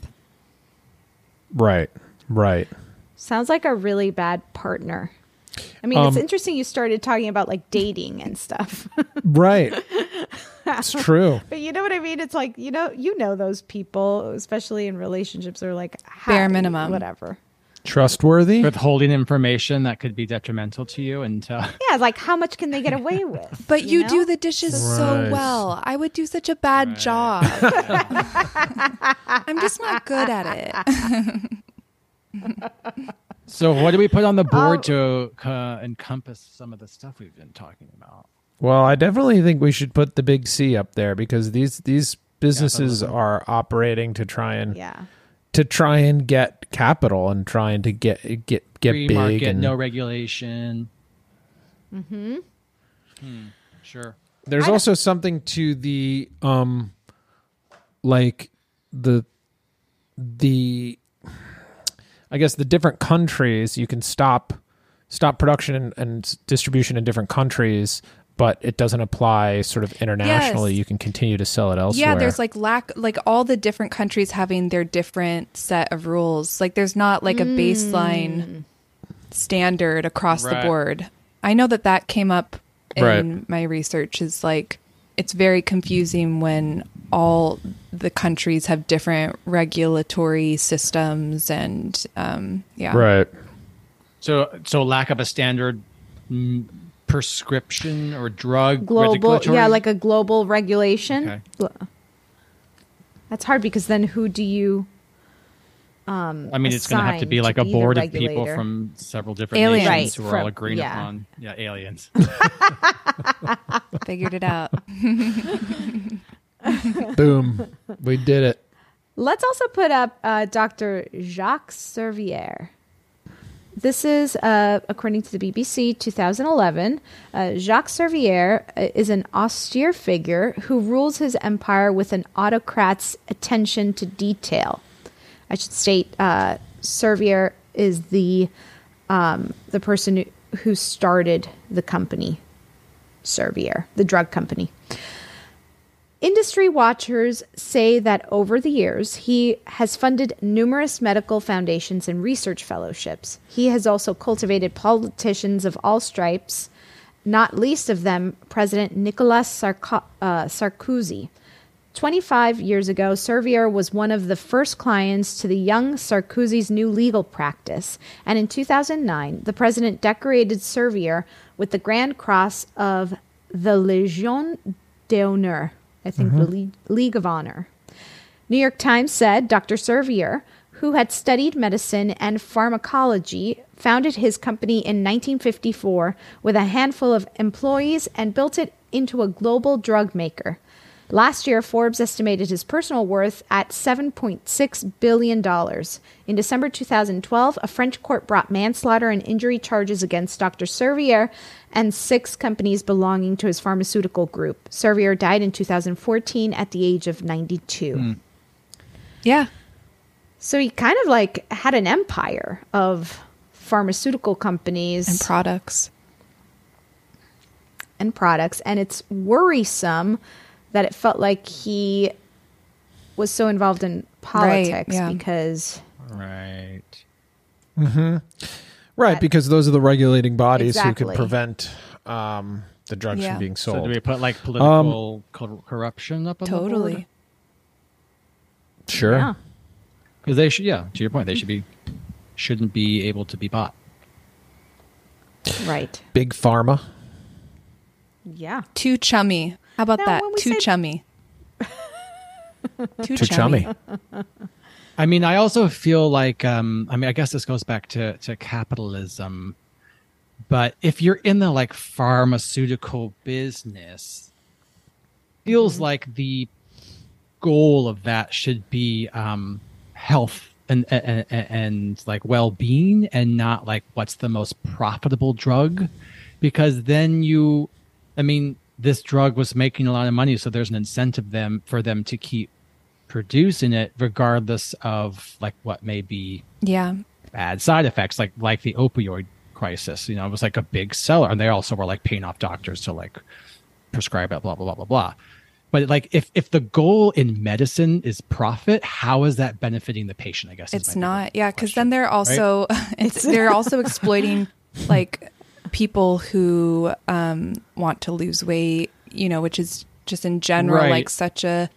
Speaker 4: Right. Right.
Speaker 2: Sounds like a really bad partner. I mean, it's
Speaker 4: Um,
Speaker 2: interesting you started talking about like dating and stuff. [LAUGHS]
Speaker 4: Right. it's [LAUGHS] true.
Speaker 2: but you know what I mean? It's like, you know, you know those people, especially in relationships are like
Speaker 5: Bare minimum.
Speaker 2: whatever.
Speaker 4: Trustworthy.
Speaker 3: Withholding information that could be detrimental to you and uh, [LAUGHS]
Speaker 2: Yeah, like how much can they get away with?
Speaker 5: But you,
Speaker 2: know?
Speaker 5: do the dishes so well. I would do such a bad job. I'm just not good at it.
Speaker 3: So, what do we put on the board
Speaker 2: Oh.
Speaker 3: to uh, encompass some of the stuff we've been talking about?
Speaker 4: Well, I definitely think we should put the big C up there because these these businesses are operating to try and
Speaker 2: Yeah.
Speaker 4: to try and get capital and trying to get get get
Speaker 3: Free
Speaker 4: big
Speaker 3: market,
Speaker 4: and
Speaker 3: no regulation. Mm-hmm. Sure.
Speaker 4: there's also something to the um like the the I guess the different countries you can stop stop production and, and distribution in different countries but it doesn't apply sort of internationally
Speaker 5: Yes.
Speaker 4: you can continue to sell it elsewhere
Speaker 5: Yeah, there's like lack like all the different countries having their different set of rules. Like there's not like a baseline hmm. standard across
Speaker 3: Right.
Speaker 5: the board. I know that that came up in
Speaker 4: Right.
Speaker 5: my research is like it's very confusing when all the countries have different regulatory systems and um yeah.
Speaker 4: right
Speaker 3: So, so lack of a standard mm, prescription or drug
Speaker 2: global yeah, like a global regulation.
Speaker 3: Okay.
Speaker 2: That's hard because then who do you
Speaker 3: I mean, it's going to have to
Speaker 2: assigned
Speaker 3: be
Speaker 2: to
Speaker 3: like a
Speaker 2: be the
Speaker 3: board of people from several different
Speaker 5: Aliens.
Speaker 3: nations
Speaker 2: Right,
Speaker 3: who are all agreeing
Speaker 2: yeah.
Speaker 3: upon. Yeah, aliens. [LAUGHS] [LAUGHS]
Speaker 5: Figured it out. [LAUGHS]
Speaker 4: boom we did it
Speaker 2: Let's also put up uh, Dr. Jacques Servier. This is, uh, according to the BBC, 2011. Uh, Jacques Servier uh, is an austere figure who rules his empire with an autocrat's attention to detail. I should state, uh, Servier is the um, the person who- started the company, Servier, the drug company. Industry watchers say that over the years, he has funded numerous medical foundations and research fellowships. He has also cultivated politicians of all stripes, not least of them President Nicolas Sarko- uh, Sarkozy. 25 years ago, Servier was one of the first clients to the young Sarkozy's new legal practice. And in 2009, the president decorated Servier with the Grand Cross of the Légion d'honneur, I think the mm-hmm. Le- League of Honor. New York Times said Dr. Servier, who had studied medicine and pharmacology, founded his company in 1954 with a handful of employees and built it into a global drug maker. Last year, Forbes estimated his personal worth at $7.6 billion. In December 2012, a French court brought manslaughter and injury charges against Dr. Servier and six companies belonging to his pharmaceutical group. Servier died in 2014 at the age of 92. Hmm.
Speaker 5: Yeah.
Speaker 2: So he kind of like had an empire of pharmaceutical companies
Speaker 5: And products.
Speaker 2: and products. And it's worrisome that it felt like he was so involved in politics
Speaker 5: yeah.
Speaker 2: because
Speaker 3: right.
Speaker 4: right because those are the regulating bodies who
Speaker 2: Exactly.
Speaker 4: could prevent um the drugs
Speaker 5: Yeah.
Speaker 4: from being
Speaker 3: So,
Speaker 4: sold
Speaker 3: do we put like political cor- corruption up on the
Speaker 5: Totally.
Speaker 3: board?
Speaker 4: sure
Speaker 2: yeah.
Speaker 3: Because they should, yeah. To your point, they should be shouldn't be able to be bought.
Speaker 2: Right.
Speaker 4: big pharma
Speaker 2: Yeah.
Speaker 5: Too chummy. How about
Speaker 2: Now,
Speaker 5: that? Too
Speaker 2: say-
Speaker 5: chummy. [LAUGHS] Too,
Speaker 4: too chummy
Speaker 3: I mean, I also feel like, um, I mean, I guess this goes back to, to capitalism, but if you're in the like pharmaceutical business, feels like the goal of that should be um, health and, and and like well-being and not like what's the most profitable drug because then you i mean this drug was making a lot of money so there's an incentive them for them to keep producing it regardless of like what may be
Speaker 5: Yeah.
Speaker 3: bad side effects like like the opioid crisis you know it was like a big seller and they also were like paying off doctors to like prescribe it blah blah blah blah blah but like if if the goal in medicine is profit how is that benefiting the patient i guess
Speaker 5: It's not. Yeah, because then they're also [LAUGHS] it's, they're also exploiting like people who um, want to lose weight. You know, which is just in general
Speaker 3: Right.
Speaker 5: like such a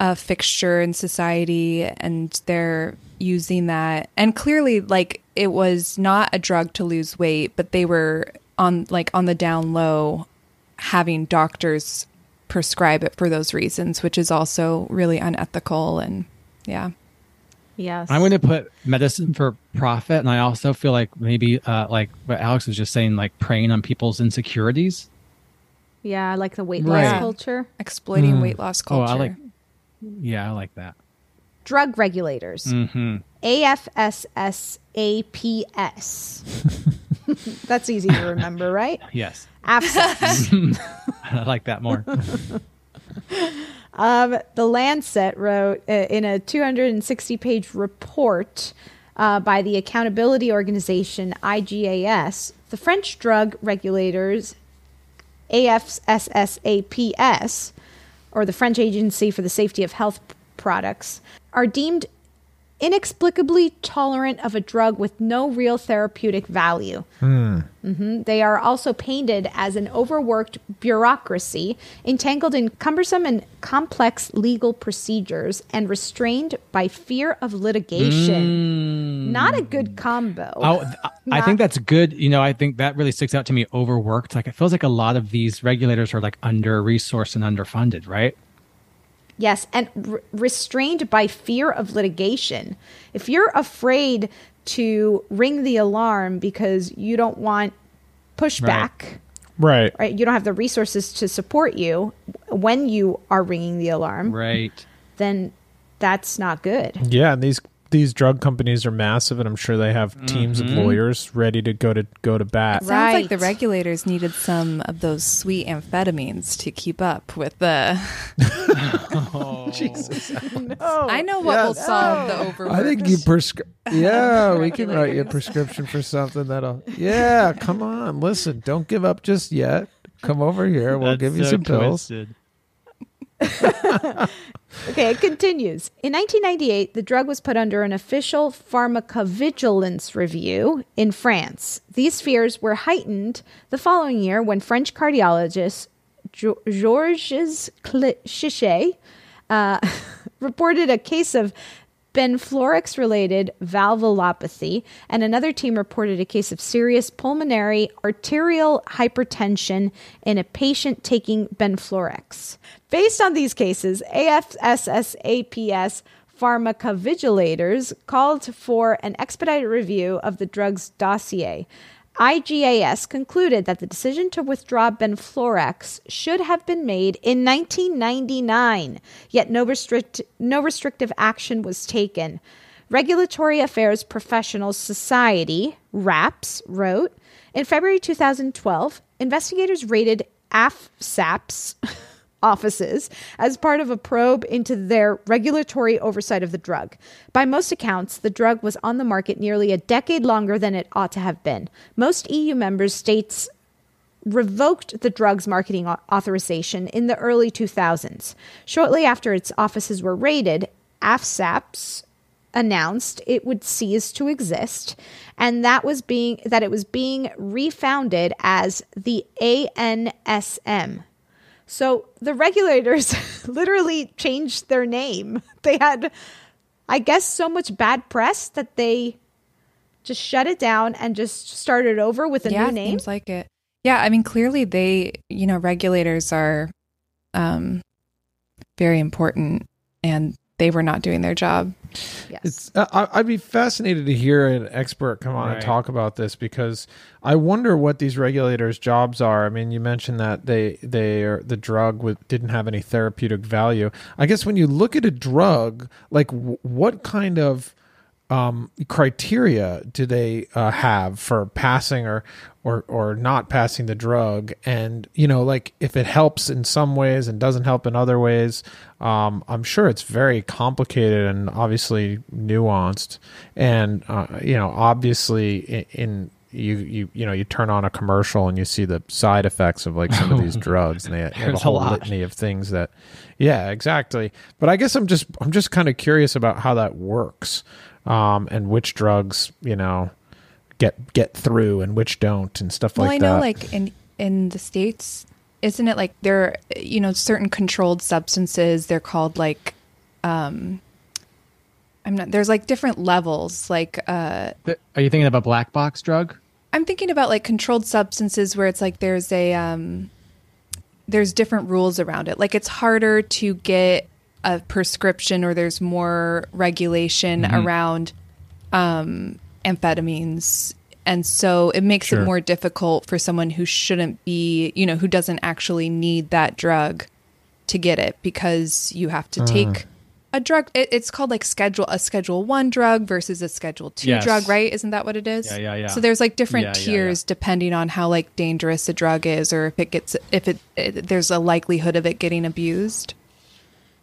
Speaker 5: a fixture in society, and they're using that. And clearly, like it was not a drug to lose weight, but they were on like on the down low, having doctors prescribe it for those reasons, which is also really unethical and yeah.
Speaker 2: Yes.
Speaker 3: I'm going to put medicine for profit, and I also feel like maybe uh, like what Alex was just saying, like preying on people's insecurities.
Speaker 2: Yeah, I like the weight
Speaker 3: Right.
Speaker 2: loss culture.
Speaker 5: Exploiting
Speaker 3: Mm.
Speaker 5: weight loss
Speaker 3: Oh,
Speaker 5: culture.
Speaker 3: I like. Yeah, I like that.
Speaker 2: Drug regulators.
Speaker 3: hmm
Speaker 2: AFSSAPS. [LAUGHS] That's easy to remember, right? [LAUGHS]
Speaker 3: Yes,
Speaker 2: AFSAPS. [LAUGHS]
Speaker 3: I like that more.
Speaker 2: Um, the Lancet wrote uh, in a 260 page report uh, by the accountability organization IGAS, the French drug regulators AFSSAPS, or the French Agency for the Safety of Health Products, are deemed inexplicably tolerant of a drug with no real therapeutic value. hmm They are also painted as an overworked bureaucracy entangled in cumbersome and complex legal procedures and restrained by fear of litigation. Not a good combo.
Speaker 3: Oh, I think that's good. You know, I think that really sticks out to me. Overworked. Like it feels like a lot of these regulators are like under resourced and underfunded, right?
Speaker 2: Yes, and re- restrained by fear of litigation. If you're afraid to ring the alarm because you don't want pushback,
Speaker 4: Right.
Speaker 2: right? You don't have the resources to support you when you are ringing the alarm,
Speaker 3: Right.
Speaker 2: then that's not good.
Speaker 4: Yeah, and these these drug companies are massive, and I'm sure they have teams of
Speaker 3: Mhm.
Speaker 4: lawyers ready to go to go to bat.
Speaker 5: Sounds like the regulators needed some of those sweet amphetamines to keep up with the. [LAUGHS] [LAUGHS]
Speaker 4: Jesus. [LAUGHS]
Speaker 5: I know what will solve the overwork.
Speaker 4: I think you prescribe. Yeah, we can write you a prescription for something that'll. Yeah, come on, listen, don't give up just yet. Come over here. We'll
Speaker 3: That's
Speaker 4: give you
Speaker 3: so
Speaker 4: some pills.
Speaker 2: Okay, it continues. In 1998, the drug was put under an official pharmacovigilance review in France. These fears were heightened the following year when French cardiologist Georges Chiche uh, [LAUGHS] reported a case of Benfluorex related valvulopathy, and another team reported a case of serious pulmonary arterial hypertension in a patient taking Benfluorex. Based on these cases, AFSSAPS pharmacovigilators called for an expedited review of the drug's dossier. IGAS concluded that the decision to withdraw Benfluorex should have been made in 1999, yet no, restrict, no restrictive action was taken. Regulatory Affairs Professionals Society, RAPS, wrote In February 2012, investigators raided AFSAP's offices as part of a probe into their regulatory oversight of the drug. By most accounts, the drug was on the market nearly a decade longer than it ought to have been. Most EU member states revoked the drug's marketing authorization in the early 2000s. Shortly after its offices were raided, AFSSAPS announced it would cease to exist and that was being that it was being refounded as the ANSM. So the regulators [LAUGHS] literally changed their name. [LAUGHS] They had I guess so much bad press that they just shut it down and just started over with a
Speaker 5: yeah,
Speaker 2: new
Speaker 5: it
Speaker 2: name.
Speaker 5: seems like it. Yeah, I mean, clearly they, you know, regulators are um, very important, and they were not doing their job.
Speaker 2: Yes.
Speaker 4: It's. Uh, I, I'd be fascinated to hear an expert come on and talk about this because I wonder what these regulators' jobs are. I mean, you mentioned that they they are the drug with, didn't have any therapeutic value. I guess when you look at a drug, like w- what kind of um, criteria do they uh, have for passing or or or not passing the drug? And you know, like if it helps in some ways and doesn't help in other ways, um, I'm sure it's very complicated and obviously nuanced. And uh, you know, obviously in, in you you you know you turn on a commercial and you see the side effects of like some of these [LAUGHS] drugs and they, have a
Speaker 3: a
Speaker 4: whole
Speaker 3: lot.
Speaker 4: litany of things that yeah exactly but i guess i'm just i'm just kind of curious about how that works um and which drugs you know get get through and which don't and stuff
Speaker 5: well,
Speaker 4: like that.
Speaker 5: Well, I know,
Speaker 4: that
Speaker 5: like in in the states, isn't it like there, you know, certain controlled substances? They're called like, um, I'm not. There's like different levels. Like, uh,
Speaker 3: Are you thinking of a black box drug?
Speaker 5: I'm thinking about like controlled substances where it's like there's a um, there's different rules around it. Like it's harder to get a prescription, or there's more regulation
Speaker 3: Mm-hmm.
Speaker 5: around um, amphetamines, and so it makes
Speaker 4: Sure.
Speaker 5: it more difficult for someone who shouldn't be, you know, who doesn't actually need that drug to get it because you have to take a drug. It, it's called like schedule a Schedule One drug versus a Schedule Two
Speaker 3: Yes.
Speaker 5: drug, right? Isn't that what it is?
Speaker 3: Yeah, yeah, yeah.
Speaker 5: So there's like different
Speaker 3: Yeah, yeah,
Speaker 5: tiers depending on how like dangerous a drug is, or if it gets if it, it there's a likelihood of it getting abused.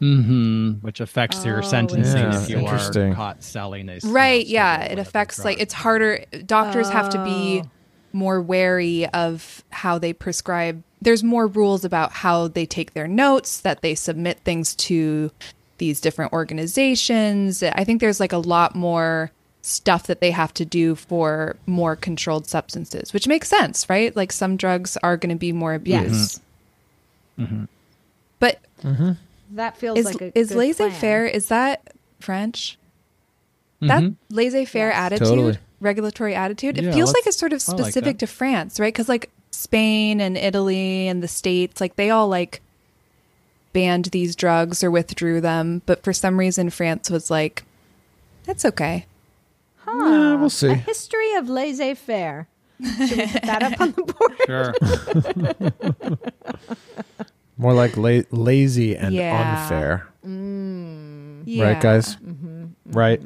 Speaker 3: Mm-hmm. Which affects your oh, sentencing
Speaker 4: Yeah,
Speaker 3: if you are caught selling a
Speaker 5: Right? Yeah, it
Speaker 3: whatever
Speaker 5: affects like it's harder. Doctors have to be oh. more wary of how they prescribe. There's more rules about how they take their notes, that they submit things to these different organizations. I think there's like a lot more stuff that they have to do for more controlled substances, which makes sense, right? Like some drugs are going to be more mm-hmm. abused. Mm-hmm. But mm-hmm.
Speaker 2: That feels
Speaker 5: is
Speaker 2: like a
Speaker 5: is laissez faire. is that French? Mm-hmm. That laissez faire attitude,
Speaker 4: Totally.
Speaker 5: regulatory attitude. It
Speaker 3: Yeah,
Speaker 5: feels like it's sort of
Speaker 3: I like
Speaker 5: specific to France, right? Because like Spain and Italy and the states, like they all like banned these drugs or withdrew them, but for some reason France was like, "That's okay."
Speaker 4: yeah, we'll see
Speaker 2: A history of laissez faire. Should we put that up on the [LAUGHS] board?
Speaker 3: Sure. [LAUGHS] [LAUGHS]
Speaker 4: more like la- lazy and
Speaker 5: Yeah.
Speaker 4: unfair
Speaker 5: Yeah.
Speaker 4: right guys
Speaker 2: Mm-hmm.
Speaker 4: right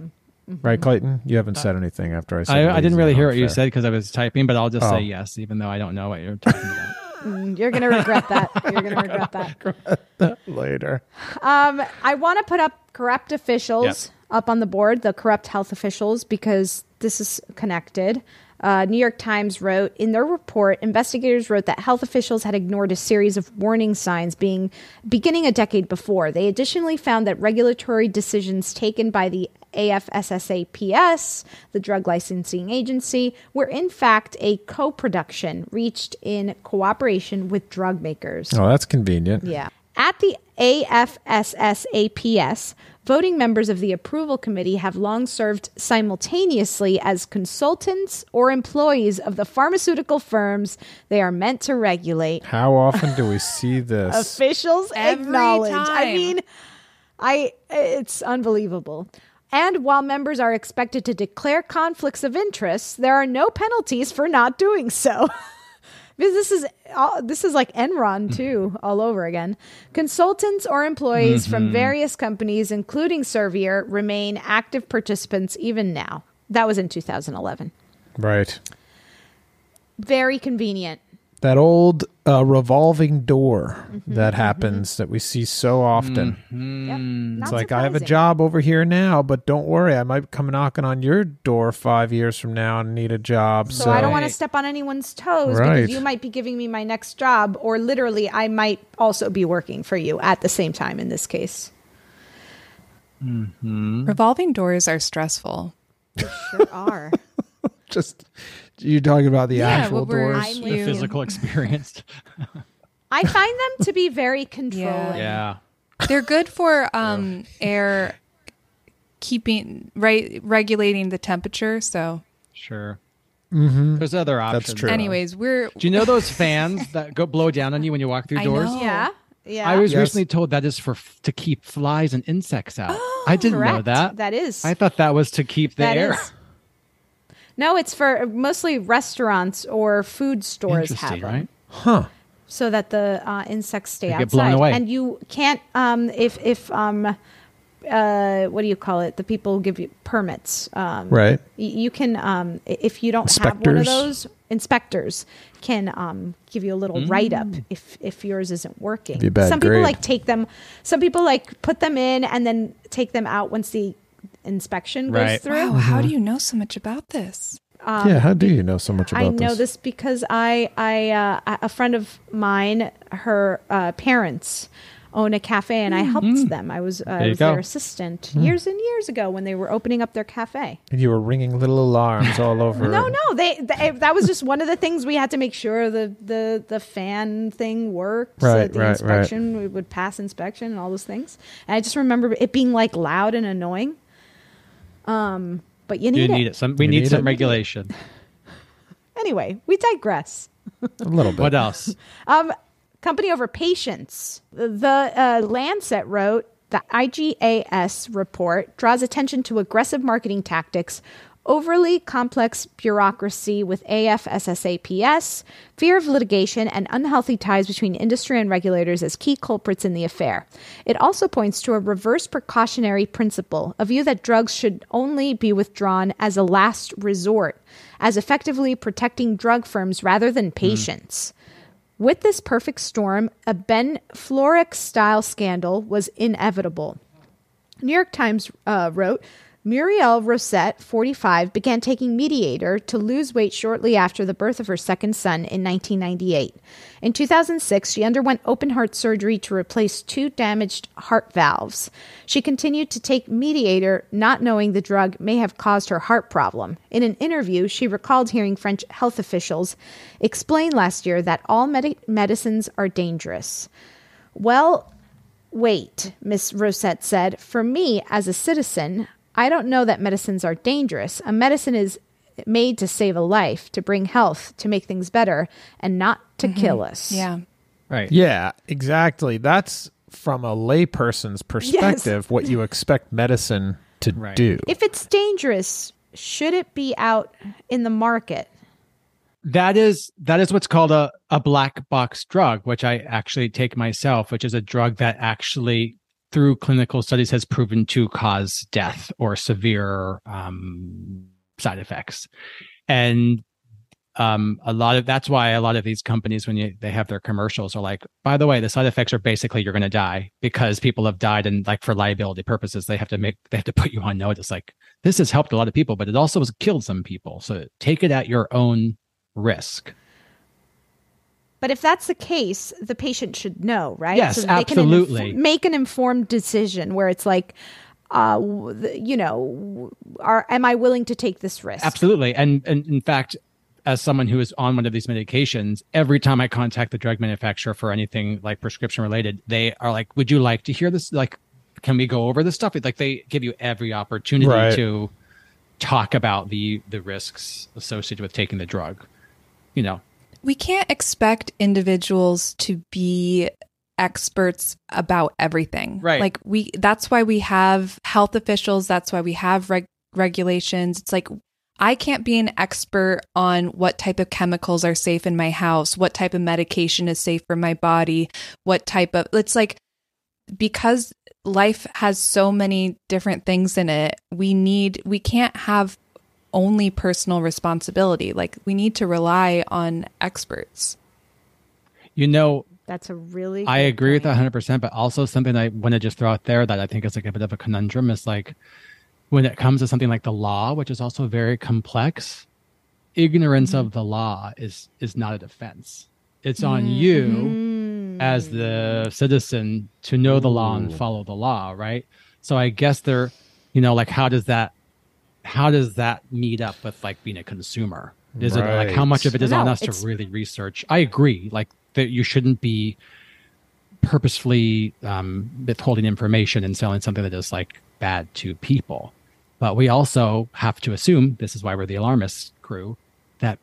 Speaker 4: right clayton you haven't said anything after i said
Speaker 3: I, I didn't really
Speaker 4: and
Speaker 3: hear what you said because I was typing, but I'll just
Speaker 4: Oh.
Speaker 3: say yes, even though I don't know what you're talking about. [LAUGHS]
Speaker 2: Mm, You're gonna regret that. You're gonna [LAUGHS] regret that.
Speaker 4: later
Speaker 2: Um, I want to put up corrupt officials
Speaker 3: Yep.
Speaker 2: up on the board, the corrupt health officials, because this is connected. Uh, New York Times wrote in their report, investigators wrote that health officials had ignored a series of warning signs being beginning a decade before. They additionally found that regulatory decisions taken by the AFSSAPS, the drug licensing agency, were in fact a co-production reached in cooperation with drug makers.
Speaker 4: oh that's convenient
Speaker 2: Yeah. At the AFSSAPS, voting members of the approval committee have long served simultaneously as consultants or employees of the pharmaceutical firms they are meant to regulate.
Speaker 4: how often do we see [LAUGHS] this
Speaker 2: Officials
Speaker 5: Every
Speaker 2: acknowledge. I mean, I it's unbelievable. And while members are expected to declare conflicts of interest, there are no penalties for not doing so. [LAUGHS] Because this is all, this is like Enron mm-hmm. too, all over again. Consultants or employees from mm-hmm. various companies, including Servier, remain active participants even now. That was in 2011.
Speaker 4: right
Speaker 2: Very convenient.
Speaker 4: That old uh, revolving door
Speaker 2: Mm-hmm,
Speaker 4: that happens that we see so often.
Speaker 2: Yep.
Speaker 4: It's
Speaker 2: Not
Speaker 4: like I have a job over here now, but don't worry, I might come knocking on your door five years from now and need a job.
Speaker 2: So,
Speaker 4: So,
Speaker 2: I don't want to step on anyone's toes
Speaker 4: Right.
Speaker 2: because you might be giving me my next job, or literally, I might also be working for you at the same time in this case.
Speaker 5: Revolving doors are stressful.
Speaker 2: Sure are. [LAUGHS]
Speaker 4: just you talking about the
Speaker 5: Yeah,
Speaker 4: actual doors.
Speaker 2: I'm
Speaker 3: the physical experience. [LAUGHS] [LAUGHS]
Speaker 2: I find them to be very controlling.
Speaker 3: yeah.
Speaker 5: They're good for um, air keeping right regulating the temperature. So,
Speaker 3: Sure. Mm-hmm. There's other options.
Speaker 4: That's
Speaker 3: true.
Speaker 5: anyways, we're
Speaker 3: Do you know those fans [LAUGHS] that go blow down on you when you walk through
Speaker 5: I
Speaker 3: doors?
Speaker 5: know.
Speaker 2: Yeah. Yeah.
Speaker 3: I was
Speaker 4: Yes.
Speaker 3: recently told that is for to keep flies and insects out. I didn't know that.
Speaker 2: That is.
Speaker 3: I thought that was to keep the
Speaker 2: That
Speaker 3: air.
Speaker 2: is. No, it's for mostly restaurants or food stores have
Speaker 3: Interesting,
Speaker 2: them.
Speaker 3: right?
Speaker 4: Huh.
Speaker 2: so that the uh, insects stay
Speaker 3: They
Speaker 2: outside.
Speaker 3: get blown away.
Speaker 2: And you can't um, if if um, uh, what do you call it? The people give you permits. Um,
Speaker 4: Right.
Speaker 2: y- You can, um, i- if you don't have one of
Speaker 4: Inspectors?
Speaker 2: those, inspectors can um, give you a little write up if if yours isn't working.
Speaker 4: Give you a bad
Speaker 2: some people
Speaker 4: grade.
Speaker 2: like take them. Some people like put them in and then take them out once the inspection goes
Speaker 3: Right.
Speaker 2: through.
Speaker 5: Wow, how do you know so much about this?
Speaker 4: yeah, how do you know so much about
Speaker 2: I know this because I, I, uh, a friend of mine, her uh, parents own a cafe, and I helped them. I was, uh, I was their assistant years and years ago when they were opening up their cafe.
Speaker 4: And you were ringing little alarms all [LAUGHS] over.
Speaker 2: No, no, they, they that was just one of the things we had to make sure the the the fan thing worked, so
Speaker 4: Right,
Speaker 2: that the
Speaker 4: right, right.
Speaker 2: inspection we would pass inspection and all those things. And I just remember it being like loud and annoying. Um, but you need,
Speaker 3: You
Speaker 2: it.
Speaker 3: need it. Some we
Speaker 4: You
Speaker 3: need,
Speaker 4: need
Speaker 3: some
Speaker 4: it.
Speaker 3: regulation. [LAUGHS]
Speaker 2: Anyway, we digress.
Speaker 4: A little bit.
Speaker 3: What else? [LAUGHS]
Speaker 2: Um, company over patience. The uh, Lancet wrote the IGAS report draws attention to aggressive marketing tactics, overly complex bureaucracy with AFSSAPS, fear of litigation, and unhealthy ties between industry and regulators as key culprits in the affair. It also points to a reverse precautionary principle, a view that drugs should only be withdrawn as a last resort, as effectively protecting drug firms rather than patients. With this perfect storm, a Ben Florek style scandal was inevitable. New York Times uh, wrote Muriel Rosette, 45, began taking Mediator to lose weight shortly after the birth of her second son in 1998. In 2006, she underwent open heart surgery to replace two damaged heart valves. She continued to take Mediator, not knowing the drug may have caused her heart problem. In an interview, she recalled hearing French health officials explain last year that all medi- medicines are dangerous. Well, Wait, Miss Rosette said. For me, as a citizen, I don't know that medicines are dangerous. A medicine is made to save a life, to bring health, to make things better, and not to mm-hmm. kill us.
Speaker 5: Yeah.
Speaker 3: Right.
Speaker 4: Yeah, exactly. That's from a layperson's perspective what you expect medicine to
Speaker 3: Right.
Speaker 4: do.
Speaker 2: If it's dangerous, should it be out in the market?
Speaker 3: That is that is what's called a, a black box drug, which I actually take myself, which is a drug that actually through clinical studies has proven to cause death or severe um, side effects. And um, a lot of that's why a lot of these companies, when you, they have their commercials, are like, by the way, the side effects are basically you're going to die because people have died, and like for liability purposes, they have to make they have to put you on notice. Like this has helped a lot of people, but it also has killed some people. So take it at your own risk.
Speaker 2: But if that's the case, the patient should know, right?
Speaker 3: Yes,
Speaker 2: that they can inf-
Speaker 3: absolutely.
Speaker 2: make an informed decision where it's like, uh, you know, are am I willing to take this risk?
Speaker 3: Absolutely. And, and in fact, as someone who is on one of these medications, every time I contact the drug manufacturer for anything like prescription related, they are like, "Would you like to hear this? Like, can we go over this stuff?" Like, they give you every opportunity
Speaker 4: Right.
Speaker 3: to talk about the the risks associated with taking the drug. You know,
Speaker 5: we can't expect individuals to be experts about everything.
Speaker 3: Right.
Speaker 5: Like we that's why we have health officials, that's why we have reg- regulations. It's like I can't be an expert on what type of chemicals are safe in my house, what type of medication is safe for my body, what type of it's like because life has so many different things in it. We need we can't have only personal responsibility. Like we need to rely on experts.
Speaker 3: you know,
Speaker 2: That's a really.
Speaker 3: I agree with
Speaker 2: point.
Speaker 3: that 100%, but also something I want to just throw out there that I think is like a bit of a conundrum is like when it comes to something like the law, which is also very complex, ignorance of the law is is not a defense. It's on mm-hmm. you as the citizen to know the law and follow the law, right? So I guess there, you know, like how does that how does that meet up with like being a consumer? Is it like how much of it is
Speaker 2: No,
Speaker 3: on us to really research? I agree, like that you shouldn't be purposefully um, withholding information and selling something that is like bad to people. But we also have to assume this is why we're the alarmist crew that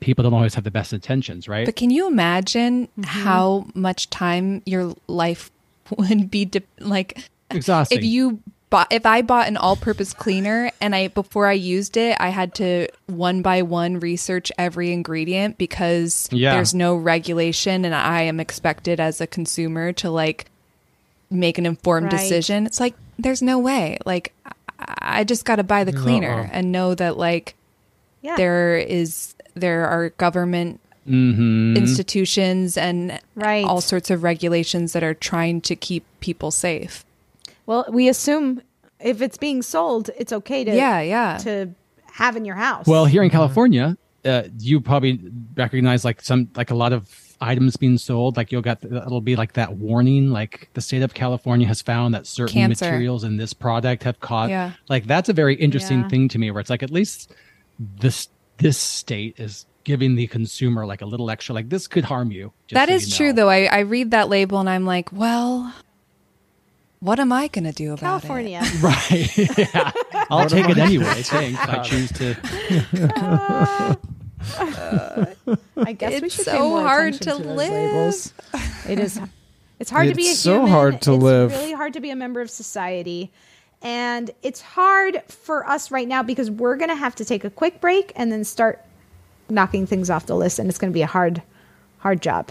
Speaker 3: people don't always have the best intentions, right?
Speaker 5: But can you imagine how much time your life [LAUGHS] would be de- like
Speaker 3: Exhausting.
Speaker 5: if you bought if I bought an all-purpose cleaner and I before I used it, I had to one by one research every ingredient because
Speaker 3: Yeah.
Speaker 5: there's no regulation and I am expected as a consumer to like make an informed
Speaker 6: Right.
Speaker 5: decision. It's like there's no way. Like I I just got to buy the cleaner
Speaker 4: Uh-uh.
Speaker 5: and know that like
Speaker 6: Yeah.
Speaker 5: there is there are government
Speaker 3: Mm-hmm.
Speaker 5: institutions and
Speaker 6: Right.
Speaker 5: all sorts of regulations that are trying to keep people safe.
Speaker 6: Well, we assume if it's being sold, it's okay to
Speaker 5: Yeah, yeah.
Speaker 6: to have in your house.
Speaker 3: Well, here in California, uh, you probably recognize like some like a lot of items being sold. Like you'll get it'll be like that warning, like the state of California has found that certain
Speaker 5: Cancer.
Speaker 3: materials in this product have caught.
Speaker 5: Yeah.
Speaker 3: Like that's a very interesting
Speaker 6: Yeah.
Speaker 3: thing to me, where it's like at least this this state is giving the consumer like a little extra. Like this could harm you. just
Speaker 5: That
Speaker 3: so
Speaker 5: is
Speaker 3: you
Speaker 5: true though. I, I read that label and I'm like, well, what am I going to do about
Speaker 6: California. [LAUGHS] [LAUGHS]
Speaker 3: Right. yeah. [LAUGHS] I'll take it anyway. Thanks. I choose to.
Speaker 6: Uh, I guess we
Speaker 5: It's
Speaker 6: should
Speaker 5: so
Speaker 6: pay more
Speaker 5: hard
Speaker 6: attention
Speaker 5: to live.
Speaker 6: labels. It is. It's hard to be a
Speaker 4: so
Speaker 6: human.
Speaker 4: hard to
Speaker 6: it's
Speaker 4: live.
Speaker 6: really hard to be a member of society. And it's hard for us right now because we're going to have to take a quick break and then start knocking things off the list. And it's going to be a hard, hard job.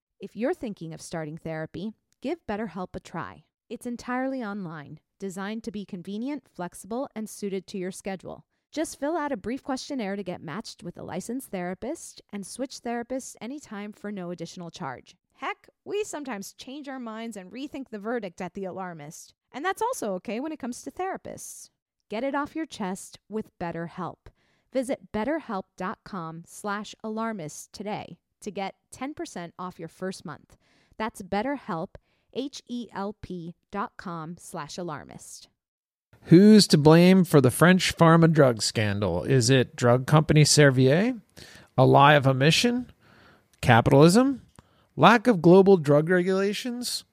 Speaker 2: If you're thinking of starting therapy, give BetterHelp a try. It's entirely online, designed to be convenient, flexible, and suited to your schedule. Just fill out a brief questionnaire to get matched with a licensed therapist and switch therapists anytime for no additional charge. Heck, we sometimes change our minds and rethink the verdict at The Alarmist. And that's also okay when it comes to therapists. Get it off your chest with BetterHelp. Visit betterhelp.com slash alarmist today to get 10% off your first month. That's betterhelp, H-E-L-P dot com slash alarmist.
Speaker 4: Who's to blame for the French pharma drug scandal? Is it drug company Servier? A lie of omission? Capitalism? Lack of global drug regulations?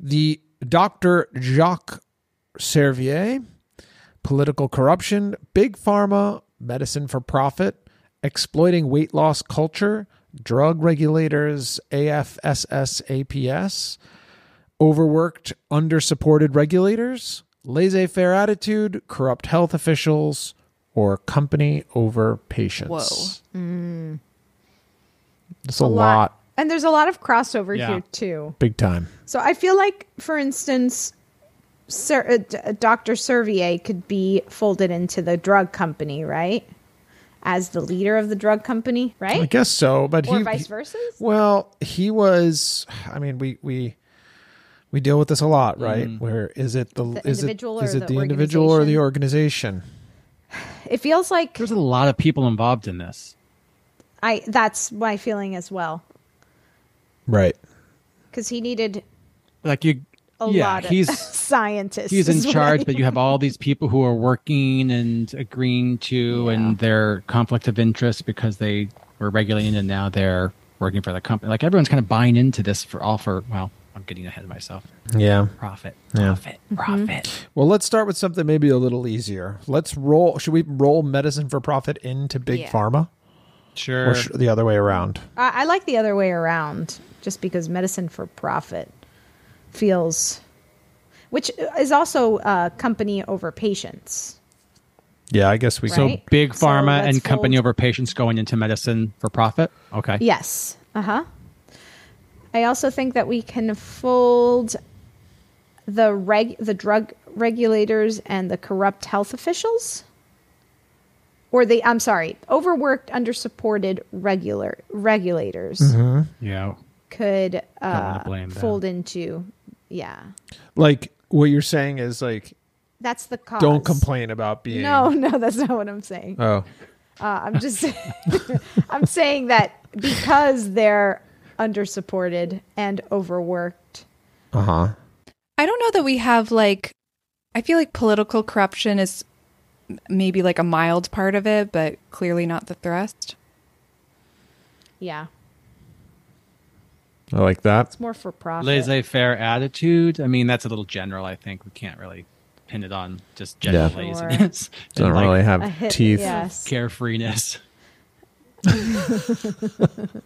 Speaker 4: The Dr. Jacques Servier? Political corruption? Big pharma? Medicine for profit? Exploiting weight loss culture? Drug regulators? AFSSAPS? Overworked, undersupported regulators? laissez faire attitude, corrupt health officials, or company over patients.
Speaker 5: Whoa.
Speaker 6: Mm.
Speaker 4: It's a, lot.
Speaker 6: And there's a lot of crossover
Speaker 4: Yeah.
Speaker 6: here too.
Speaker 4: Big time.
Speaker 6: So I feel like, for instance, Sir, uh, Dr. Servier could be folded into the drug company, right? As the leader of the drug company, right?
Speaker 4: I guess so, but
Speaker 6: or
Speaker 4: he
Speaker 6: vice versa.
Speaker 4: Well, he was. I mean, we we we deal with this a lot, right?
Speaker 3: Mm.
Speaker 4: Where is it the,
Speaker 6: The
Speaker 4: is it
Speaker 6: individual
Speaker 4: is it
Speaker 6: the
Speaker 4: the individual or the organization?
Speaker 6: It feels like
Speaker 3: There's a lot of people involved in this.
Speaker 2: I that's my feeling as well
Speaker 4: Right.
Speaker 2: because he needed
Speaker 3: Like you,
Speaker 2: a
Speaker 3: yeah,
Speaker 2: lot of
Speaker 3: he's [LAUGHS]
Speaker 2: scientists.
Speaker 3: he's in charge, but you have all these people who are working and agreeing to, and their conflict of interest because they were regulating and now they're working for the company. Like everyone's kind of buying into this for all for. Well, I'm getting ahead of myself.
Speaker 4: Yeah.
Speaker 3: Profit,
Speaker 4: Yeah.
Speaker 3: profit, mm-hmm. profit.
Speaker 4: Well, let's start with something maybe a little easier. Let's roll. Should we roll medicine for profit into big
Speaker 2: Yeah.
Speaker 4: pharma?
Speaker 3: Sure.
Speaker 4: Or sh- the other way around?
Speaker 2: I, I like the other way around, just because medicine for profit feels, which is also uh, company over patients.
Speaker 4: Yeah, I guess we.
Speaker 3: So big pharma
Speaker 2: let's
Speaker 3: and company
Speaker 2: fold-
Speaker 3: over patients going into medicine for profit. Okay.
Speaker 2: Yes. Uh huh. I also think that we can fold the reg the drug regulators and the corrupt health officials. Or the I'm sorry, overworked, undersupported regular regulators
Speaker 4: Mhm.
Speaker 3: Yeah.
Speaker 2: could uh,
Speaker 3: blame them.
Speaker 2: fold into yeah.
Speaker 4: Like what you're saying is like,
Speaker 2: That's the cause.
Speaker 4: don't complain about being.
Speaker 2: No, [LAUGHS] no, that's not what I'm saying.
Speaker 4: Oh.
Speaker 2: Uh, I'm just [LAUGHS] I'm saying that because they're undersupported and overworked.
Speaker 4: Uh huh.
Speaker 5: I don't know that we have like I feel like political corruption is maybe like a mild part of it, but clearly not the thrust.
Speaker 2: Yeah,
Speaker 4: I like that.
Speaker 2: it's more for profit.
Speaker 3: Laissez-faire attitude. I mean, that's a little general. I think we can't really pin it on just general
Speaker 4: Yeah.
Speaker 3: laziness. [LAUGHS]
Speaker 4: Don't
Speaker 3: like,
Speaker 4: really have
Speaker 2: hit-
Speaker 4: teeth.
Speaker 2: yes.
Speaker 3: Carefreeness. [LAUGHS]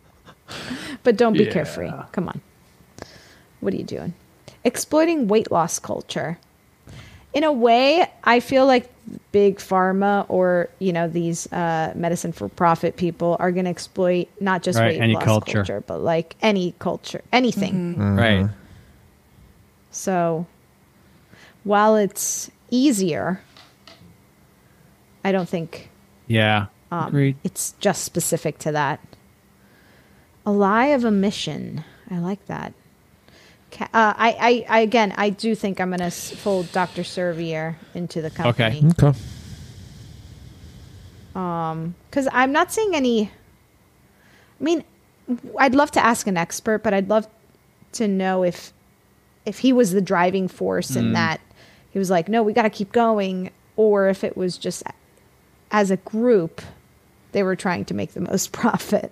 Speaker 2: but don't be
Speaker 3: Yeah.
Speaker 2: carefree. Come on. What are you doing? Exploiting weight loss culture. In a way, I feel like big pharma or you know these uh, medicine for profit people are going to exploit not just
Speaker 3: Right,
Speaker 2: weight
Speaker 3: any
Speaker 2: loss
Speaker 3: culture.
Speaker 2: culture, but like any culture, anything.
Speaker 3: Right.
Speaker 2: So while it's easier, I don't think
Speaker 3: Yeah.
Speaker 2: um,
Speaker 3: Agreed.
Speaker 2: it's just specific to that. A lie of omission. I like that. Ca- Uh, I, I, I, again, I do think I'm going to fold Dr. Servier into the company.
Speaker 4: Okay. Okay.
Speaker 2: Um, because I'm not seeing any. I mean, I'd love to ask an expert, but I'd love to know if if he was the driving force in
Speaker 3: Mm.
Speaker 2: that he was like, no, we got to keep going, or if it was just as a group they were trying to make the most [LAUGHS] profit.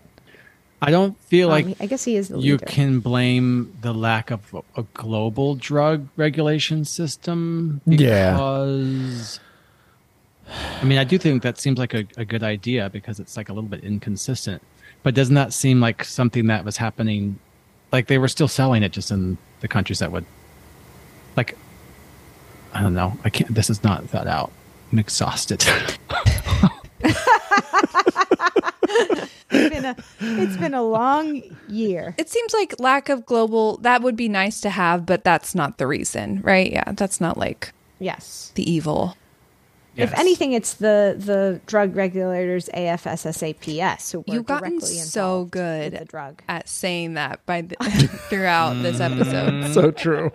Speaker 3: I don't feel
Speaker 2: Um,
Speaker 3: like
Speaker 2: I guess he is the
Speaker 3: you
Speaker 2: leader.
Speaker 3: can blame the lack of a, a global drug regulation system
Speaker 4: Yeah.
Speaker 3: because I mean I do think that seems like a, a good idea because it's like a little bit inconsistent. But doesn't that seem like something that was happening like they were still selling it just in the countries that would like I don't know. I can't this is not thought out. I'm exhausted. [LAUGHS]
Speaker 2: it's been a it's been a long year.
Speaker 5: It seems like lack of global that would be nice to have, but that's not the reason, right? Yeah, that's not like
Speaker 2: Yes.
Speaker 5: the evil.
Speaker 2: If anything, it's the the drug regulators AFSSAPS who were
Speaker 5: You've gotten
Speaker 2: directly
Speaker 5: so good
Speaker 2: with the drug.
Speaker 5: at saying that by the, [LAUGHS] throughout this episode. [LAUGHS]
Speaker 4: So true.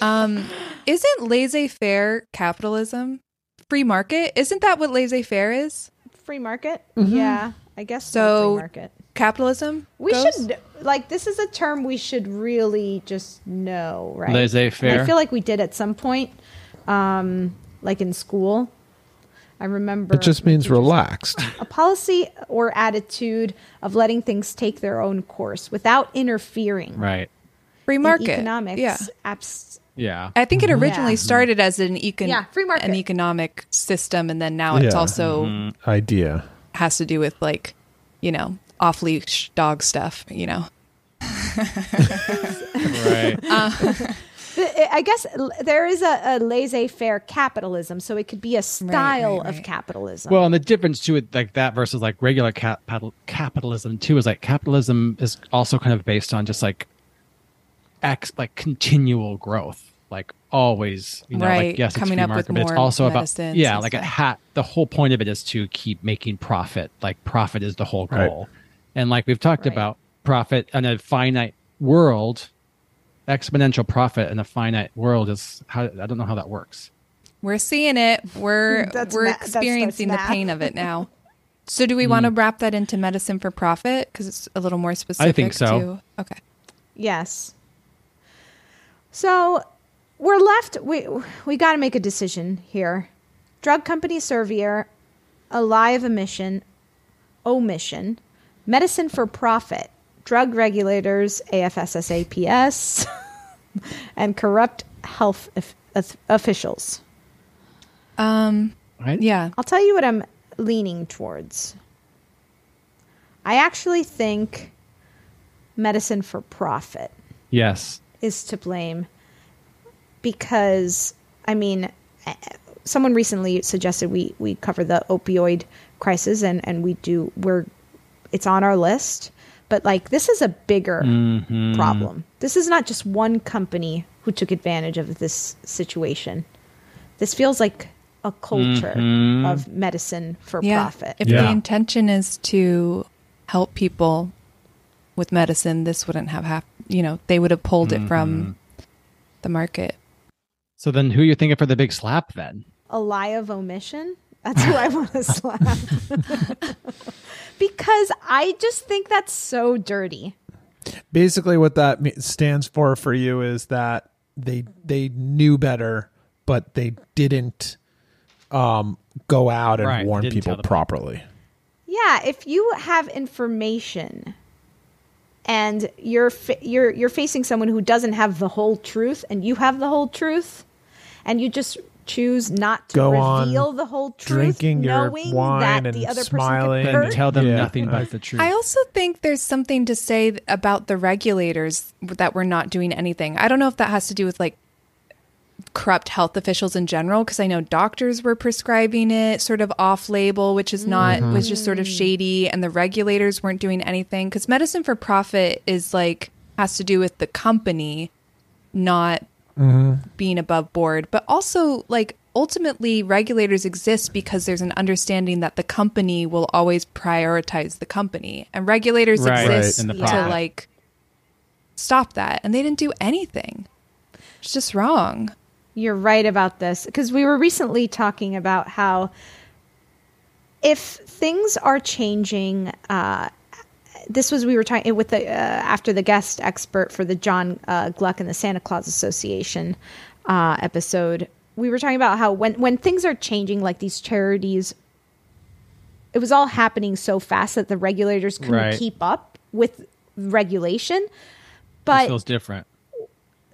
Speaker 5: Um, isn't laissez-faire capitalism free market? Isn't that what laissez-faire is?
Speaker 2: Free market?
Speaker 5: Mhm.
Speaker 2: Yeah, I guess so.
Speaker 5: So
Speaker 2: Free market.
Speaker 5: Capitalism.
Speaker 2: We
Speaker 5: goes?
Speaker 2: should like this is a term we should really just know, right?
Speaker 3: Laissez-faire.
Speaker 2: And I feel like we did at some point, um, like in school. I remember
Speaker 4: It just means relaxed. [LAUGHS]
Speaker 2: a policy or attitude of letting things take their own course without interfering.
Speaker 3: right.
Speaker 5: free
Speaker 2: In
Speaker 5: market.
Speaker 2: economics.
Speaker 5: Yeah.
Speaker 2: abs-
Speaker 3: Yeah.
Speaker 5: I think it originally
Speaker 2: Yeah.
Speaker 5: started as an econ-
Speaker 2: Yeah, free market.
Speaker 5: an economic system, and then now it's
Speaker 4: Yeah.
Speaker 5: also
Speaker 3: Mm-hmm.
Speaker 4: Idea.
Speaker 5: has to do with like, you know, off leash dog stuff. You know,
Speaker 3: Right. [LAUGHS]
Speaker 2: Uh, [LAUGHS] the- I guess there is a, a laissez-faire capitalism, so it could be a style
Speaker 5: right,
Speaker 2: of
Speaker 5: right.
Speaker 2: capitalism.
Speaker 3: Well, and the difference to it, like that versus like regular cap- capitalism too is like capitalism is also kind of based on just like ex like continual growth, like always, you know,
Speaker 5: Right,
Speaker 3: like yes,
Speaker 5: coming
Speaker 3: it's
Speaker 5: up
Speaker 3: free
Speaker 5: with
Speaker 3: market, but it's
Speaker 5: more
Speaker 3: also about yeah,
Speaker 5: and
Speaker 3: like a hat. The whole point of it is to keep making profit. Like profit is the whole
Speaker 4: Right.
Speaker 3: goal, and like we've talked
Speaker 2: Right.
Speaker 3: about profit in a finite world. Exponential profit in a finite world is how I don't know how that works.
Speaker 5: we're seeing it. We're [LAUGHS]
Speaker 2: That's
Speaker 5: we're
Speaker 2: ma- that starts
Speaker 5: experiencing the pain of it now. So do we want to
Speaker 3: Mm.
Speaker 5: wrap that into medicine for profit because it's a little more specific?
Speaker 3: I think so.
Speaker 5: To, okay.
Speaker 2: Yes. So we're left. We we got to make a decision here. Drug company Servier, alive omission, omission, medicine for profit, drug regulators, AFSSAPS, [LAUGHS] and corrupt health of- of- officials.
Speaker 5: Um.
Speaker 3: Right.
Speaker 5: Yeah.
Speaker 2: I'll tell you what I'm leaning towards. I actually think medicine for profit
Speaker 3: Yes.
Speaker 2: is to blame because I mean eh, someone recently suggested we we cover the opioid crisis and and we do we're it's on our list but like this is a bigger
Speaker 3: Mhm.
Speaker 2: problem this is not just one company who took advantage of this situation this feels like a culture
Speaker 5: Mhm.
Speaker 2: of medicine for
Speaker 5: yeah.
Speaker 2: profit
Speaker 5: If the intention is to help people with medicine, this wouldn't have happened. You know, they would have pulled it from the market.
Speaker 3: So then, who you thinking for the big slap then?
Speaker 2: a lie of omission. That's who I want to [LAUGHS] slap. [LAUGHS] because I just think that's so dirty.
Speaker 4: Basically, what that stands for for you is that they they knew better, but they didn't um, go out and
Speaker 3: Right,
Speaker 4: warn people
Speaker 3: tell the-
Speaker 4: properly.
Speaker 2: Yeah, if you have information and you're fa- you're you're facing someone who doesn't have the whole truth and you have the whole truth and you just choose not to
Speaker 4: Go on
Speaker 2: reveal the whole truth
Speaker 4: drinking your
Speaker 2: knowing
Speaker 4: wine
Speaker 2: that
Speaker 4: and
Speaker 2: the other
Speaker 4: smiling.
Speaker 2: person could
Speaker 3: And
Speaker 2: hurt
Speaker 3: tell them
Speaker 4: Yeah.
Speaker 3: nothing
Speaker 4: I-
Speaker 3: but the truth.
Speaker 5: I also think there's something to say about the regulators that we're not doing anything. I don't know if that has to do with like corrupt health officials in general, because I know doctors were prescribing it sort of off label, which is not,
Speaker 4: Mm-hmm.
Speaker 5: was just sort of shady, and the regulators weren't doing anything. Because medicine for profit is like, has to do with the company, not being above board, but also like ultimately regulators exist because there's an understanding that the company will always prioritize the company. And regulators
Speaker 3: Right.
Speaker 5: exist
Speaker 3: Right,
Speaker 5: to like stop that. And they didn't do anything. It's just wrong.
Speaker 2: You're right about this. Because we were recently talking about how if things are changing, uh, this was we were talking with the uh, after the guest expert for the John uh, Gluck and the Santa Claus Association uh, episode. We were talking about how when when things are changing, like these charities, it was all happening so fast that the regulators couldn't
Speaker 3: Right.
Speaker 2: keep up with regulation.
Speaker 3: It
Speaker 2: But
Speaker 3: feels different.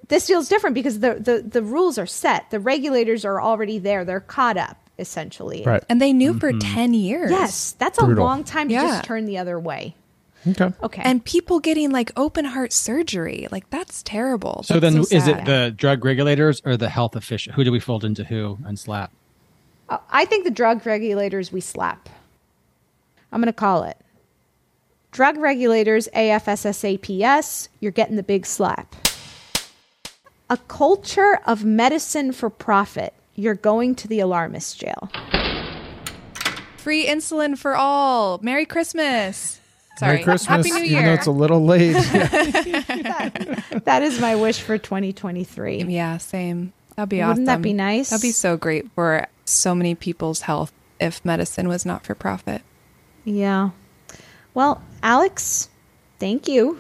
Speaker 2: this feels different because the, the the rules are set. The regulators are already there. They're caught up essentially.
Speaker 4: Right.
Speaker 5: and they knew for 10 years
Speaker 2: Yes, that's
Speaker 4: Brutal.
Speaker 2: a long time to
Speaker 5: Yeah.
Speaker 2: just turn the other way.
Speaker 4: Okay.
Speaker 2: Okay.
Speaker 5: and people getting like open heart surgery like that's terrible
Speaker 3: So
Speaker 5: That's
Speaker 3: then, is it the drug regulators or the health official? Who do we fold into who and slap?
Speaker 2: Uh, I think the drug regulators we slap. I'm going to call it. Drug regulators, AFSSAPS, you're getting the big slap. A culture of medicine for profit, you're going to the alarmist jail.
Speaker 5: free insulin for all merry christmas sorry
Speaker 4: Merry Christmas.
Speaker 5: happy new
Speaker 4: Even
Speaker 5: year
Speaker 4: though it's a little late. [LAUGHS] [LAUGHS]
Speaker 2: That is my wish for 2023.
Speaker 5: Yeah, same. That'd be awesome.
Speaker 2: Wouldn't that be nice?
Speaker 5: That'd be so great for so many people's health if medicine was not for profit.
Speaker 2: Yeah. Well, Alex, thank you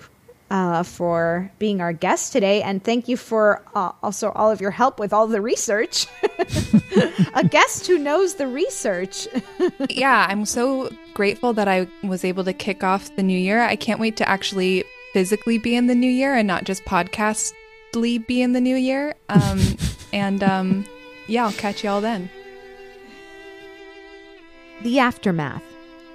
Speaker 2: uh, for being our guest today, and thank you for uh, also all of your help with all the research. [LAUGHS] A guest who knows the research. [LAUGHS]
Speaker 5: yeah, I'm so grateful that I was able to kick off the new year. I can't wait to actually physically be in the new year and not just podcastly be in the new year. Um, [LAUGHS] and um, yeah, I'll catch y'all then.
Speaker 7: The Aftermath.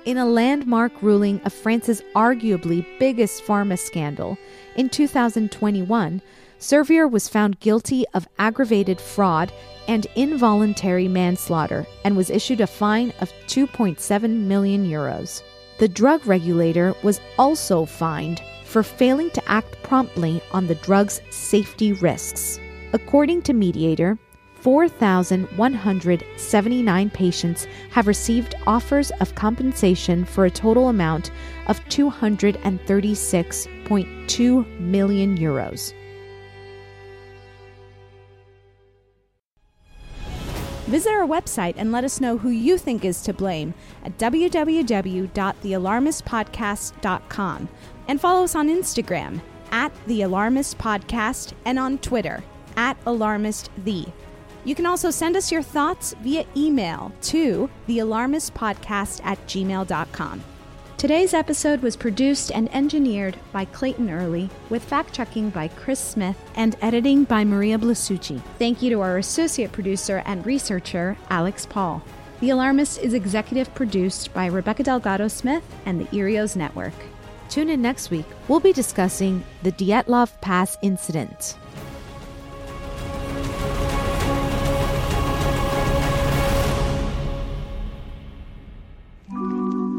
Speaker 7: In a landmark ruling of France's arguably biggest pharma scandal, in 2021, Servier was found guilty of aggravated fraud and involuntary manslaughter and was issued a fine of 2.7 million euros. The drug regulator was also fined for failing to act promptly on the drug's safety risks. According to Mediator, 4,179 patients have received offers of compensation for a total amount of 236.2 million euros.
Speaker 2: Visit our website and let us know who you think is to blame at www.thealarmistpodcast.com and follow us on Instagram at The Alarmist Podcast and on Twitter at AlarmistThe. You can also send us your thoughts via email to thealarmistpodcast at gmail.com. Today's episode was produced and engineered by Clayton Early, with fact checking by Chris Smith and editing by Maria Blasucci. Thank you to our associate producer and researcher, Alex Paul. The Alarmist is executive produced by Rebecca Delgado Smith and the Earios Network. Tune in next week. We'll be discussing the Dyatlov Pass incident.